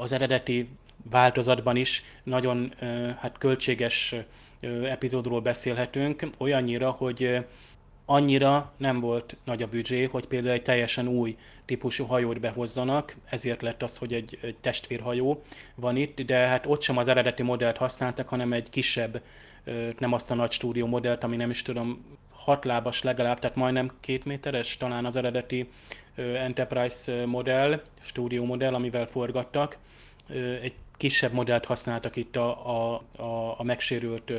az eredeti változatban is nagyon hát költséges epizódról beszélhetünk, olyannyira, hogy annyira nem volt nagy a büdzsé, hogy például egy teljesen új típusú hajót behozzanak, ezért lett az, hogy egy, egy testvérhajó van itt, de hát ott sem az eredeti modellt használtak, hanem egy kisebb, nem azt a nagy stúdió modellt, ami nem is tudom, hat lábas legalább, tehát majdnem két méteres, talán az eredeti Enterprise modell, stúdió modell, amivel forgattak. Egy kisebb modellt használtak itt a, a, a, a megsérült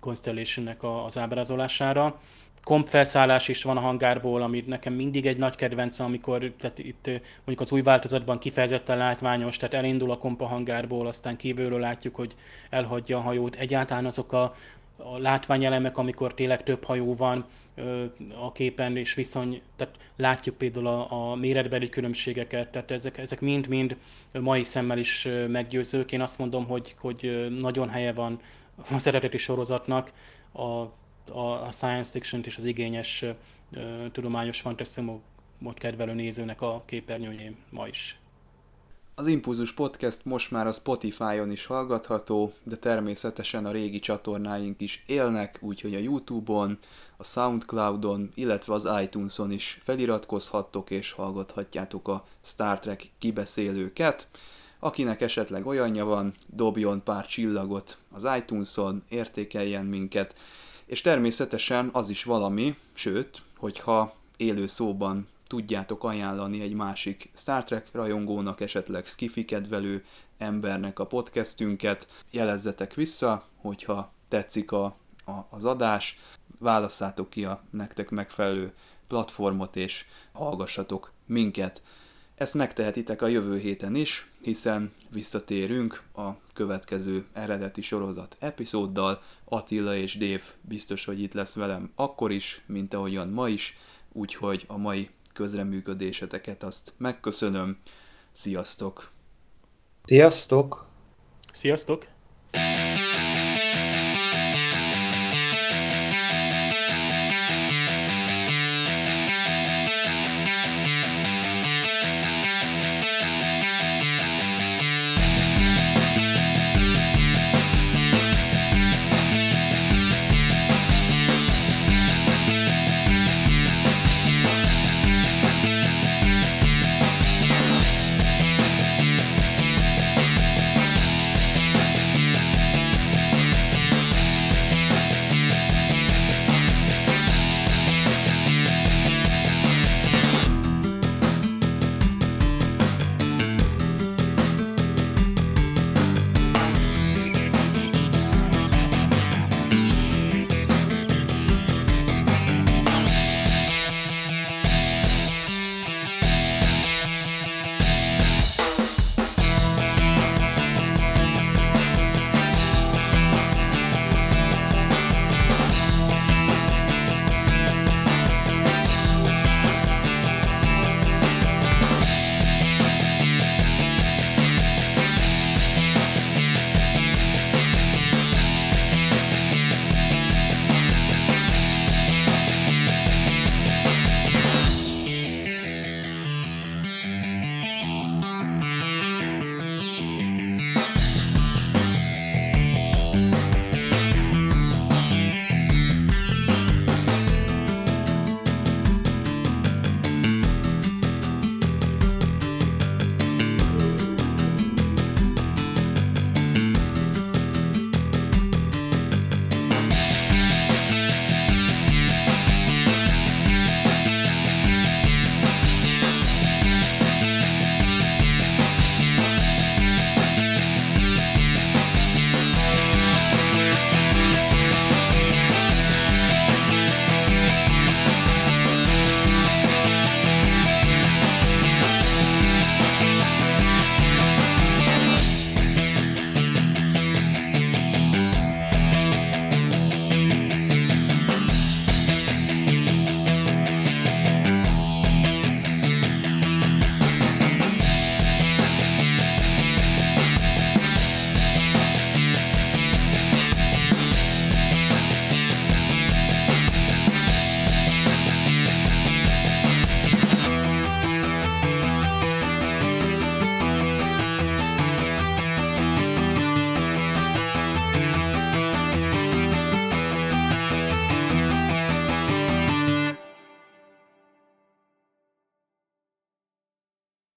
Constellation-nek az ábrázolására. Komp felszállás is van a hangárból, ami nekem mindig egy nagy kedvencem, amikor tehát itt mondjuk az új változatban kifejezetten látványos, tehát elindul a komp a hangárból, aztán kívülről látjuk, hogy elhagyja a hajót. Egyáltalán azok a, a látványelemek, amikor tényleg több hajó van a képen, és viszony, tehát látjuk például a, a méretbeli különbségeket, tehát ezek, ezek mind-mind mai szemmel is meggyőzők. Én azt mondom, hogy, hogy nagyon helye van az eredeti sorozatnak a, a, a science fiction és az igényes tudományos fantasztikumot kedvelő nézőnek a képernyőjén ma is. Az Impulzus Podcast most már a Spotify-on is hallgatható, de természetesen a régi csatornáink is élnek, úgyhogy a YouTube-on, a Soundcloud-on, illetve az iTunes-on is feliratkozhattok és hallgathatjátok a Star Trek kibeszélőket. Akinek esetleg olyanja van, dobjon pár csillagot az iTunes-on, értékeljen minket, és természetesen az is valami, sőt, hogyha élő szóban tudjátok ajánlani egy másik Star Trek rajongónak, esetleg skifi kedvelő embernek a podcastünket, jelezzetek vissza, hogyha tetszik a, a, az adás, válasszátok ki a nektek megfelelő platformot, és hallgassatok minket. Ezt megtehetitek a jövő héten is, hiszen visszatérünk a következő eredeti sorozat epizóddal. Attila és Dév biztos, hogy itt lesz velem akkor is, mint ahogyan ma is, úgyhogy a mai közreműködéseteket azt megköszönöm. Sziasztok! Sziasztok! Sziasztok!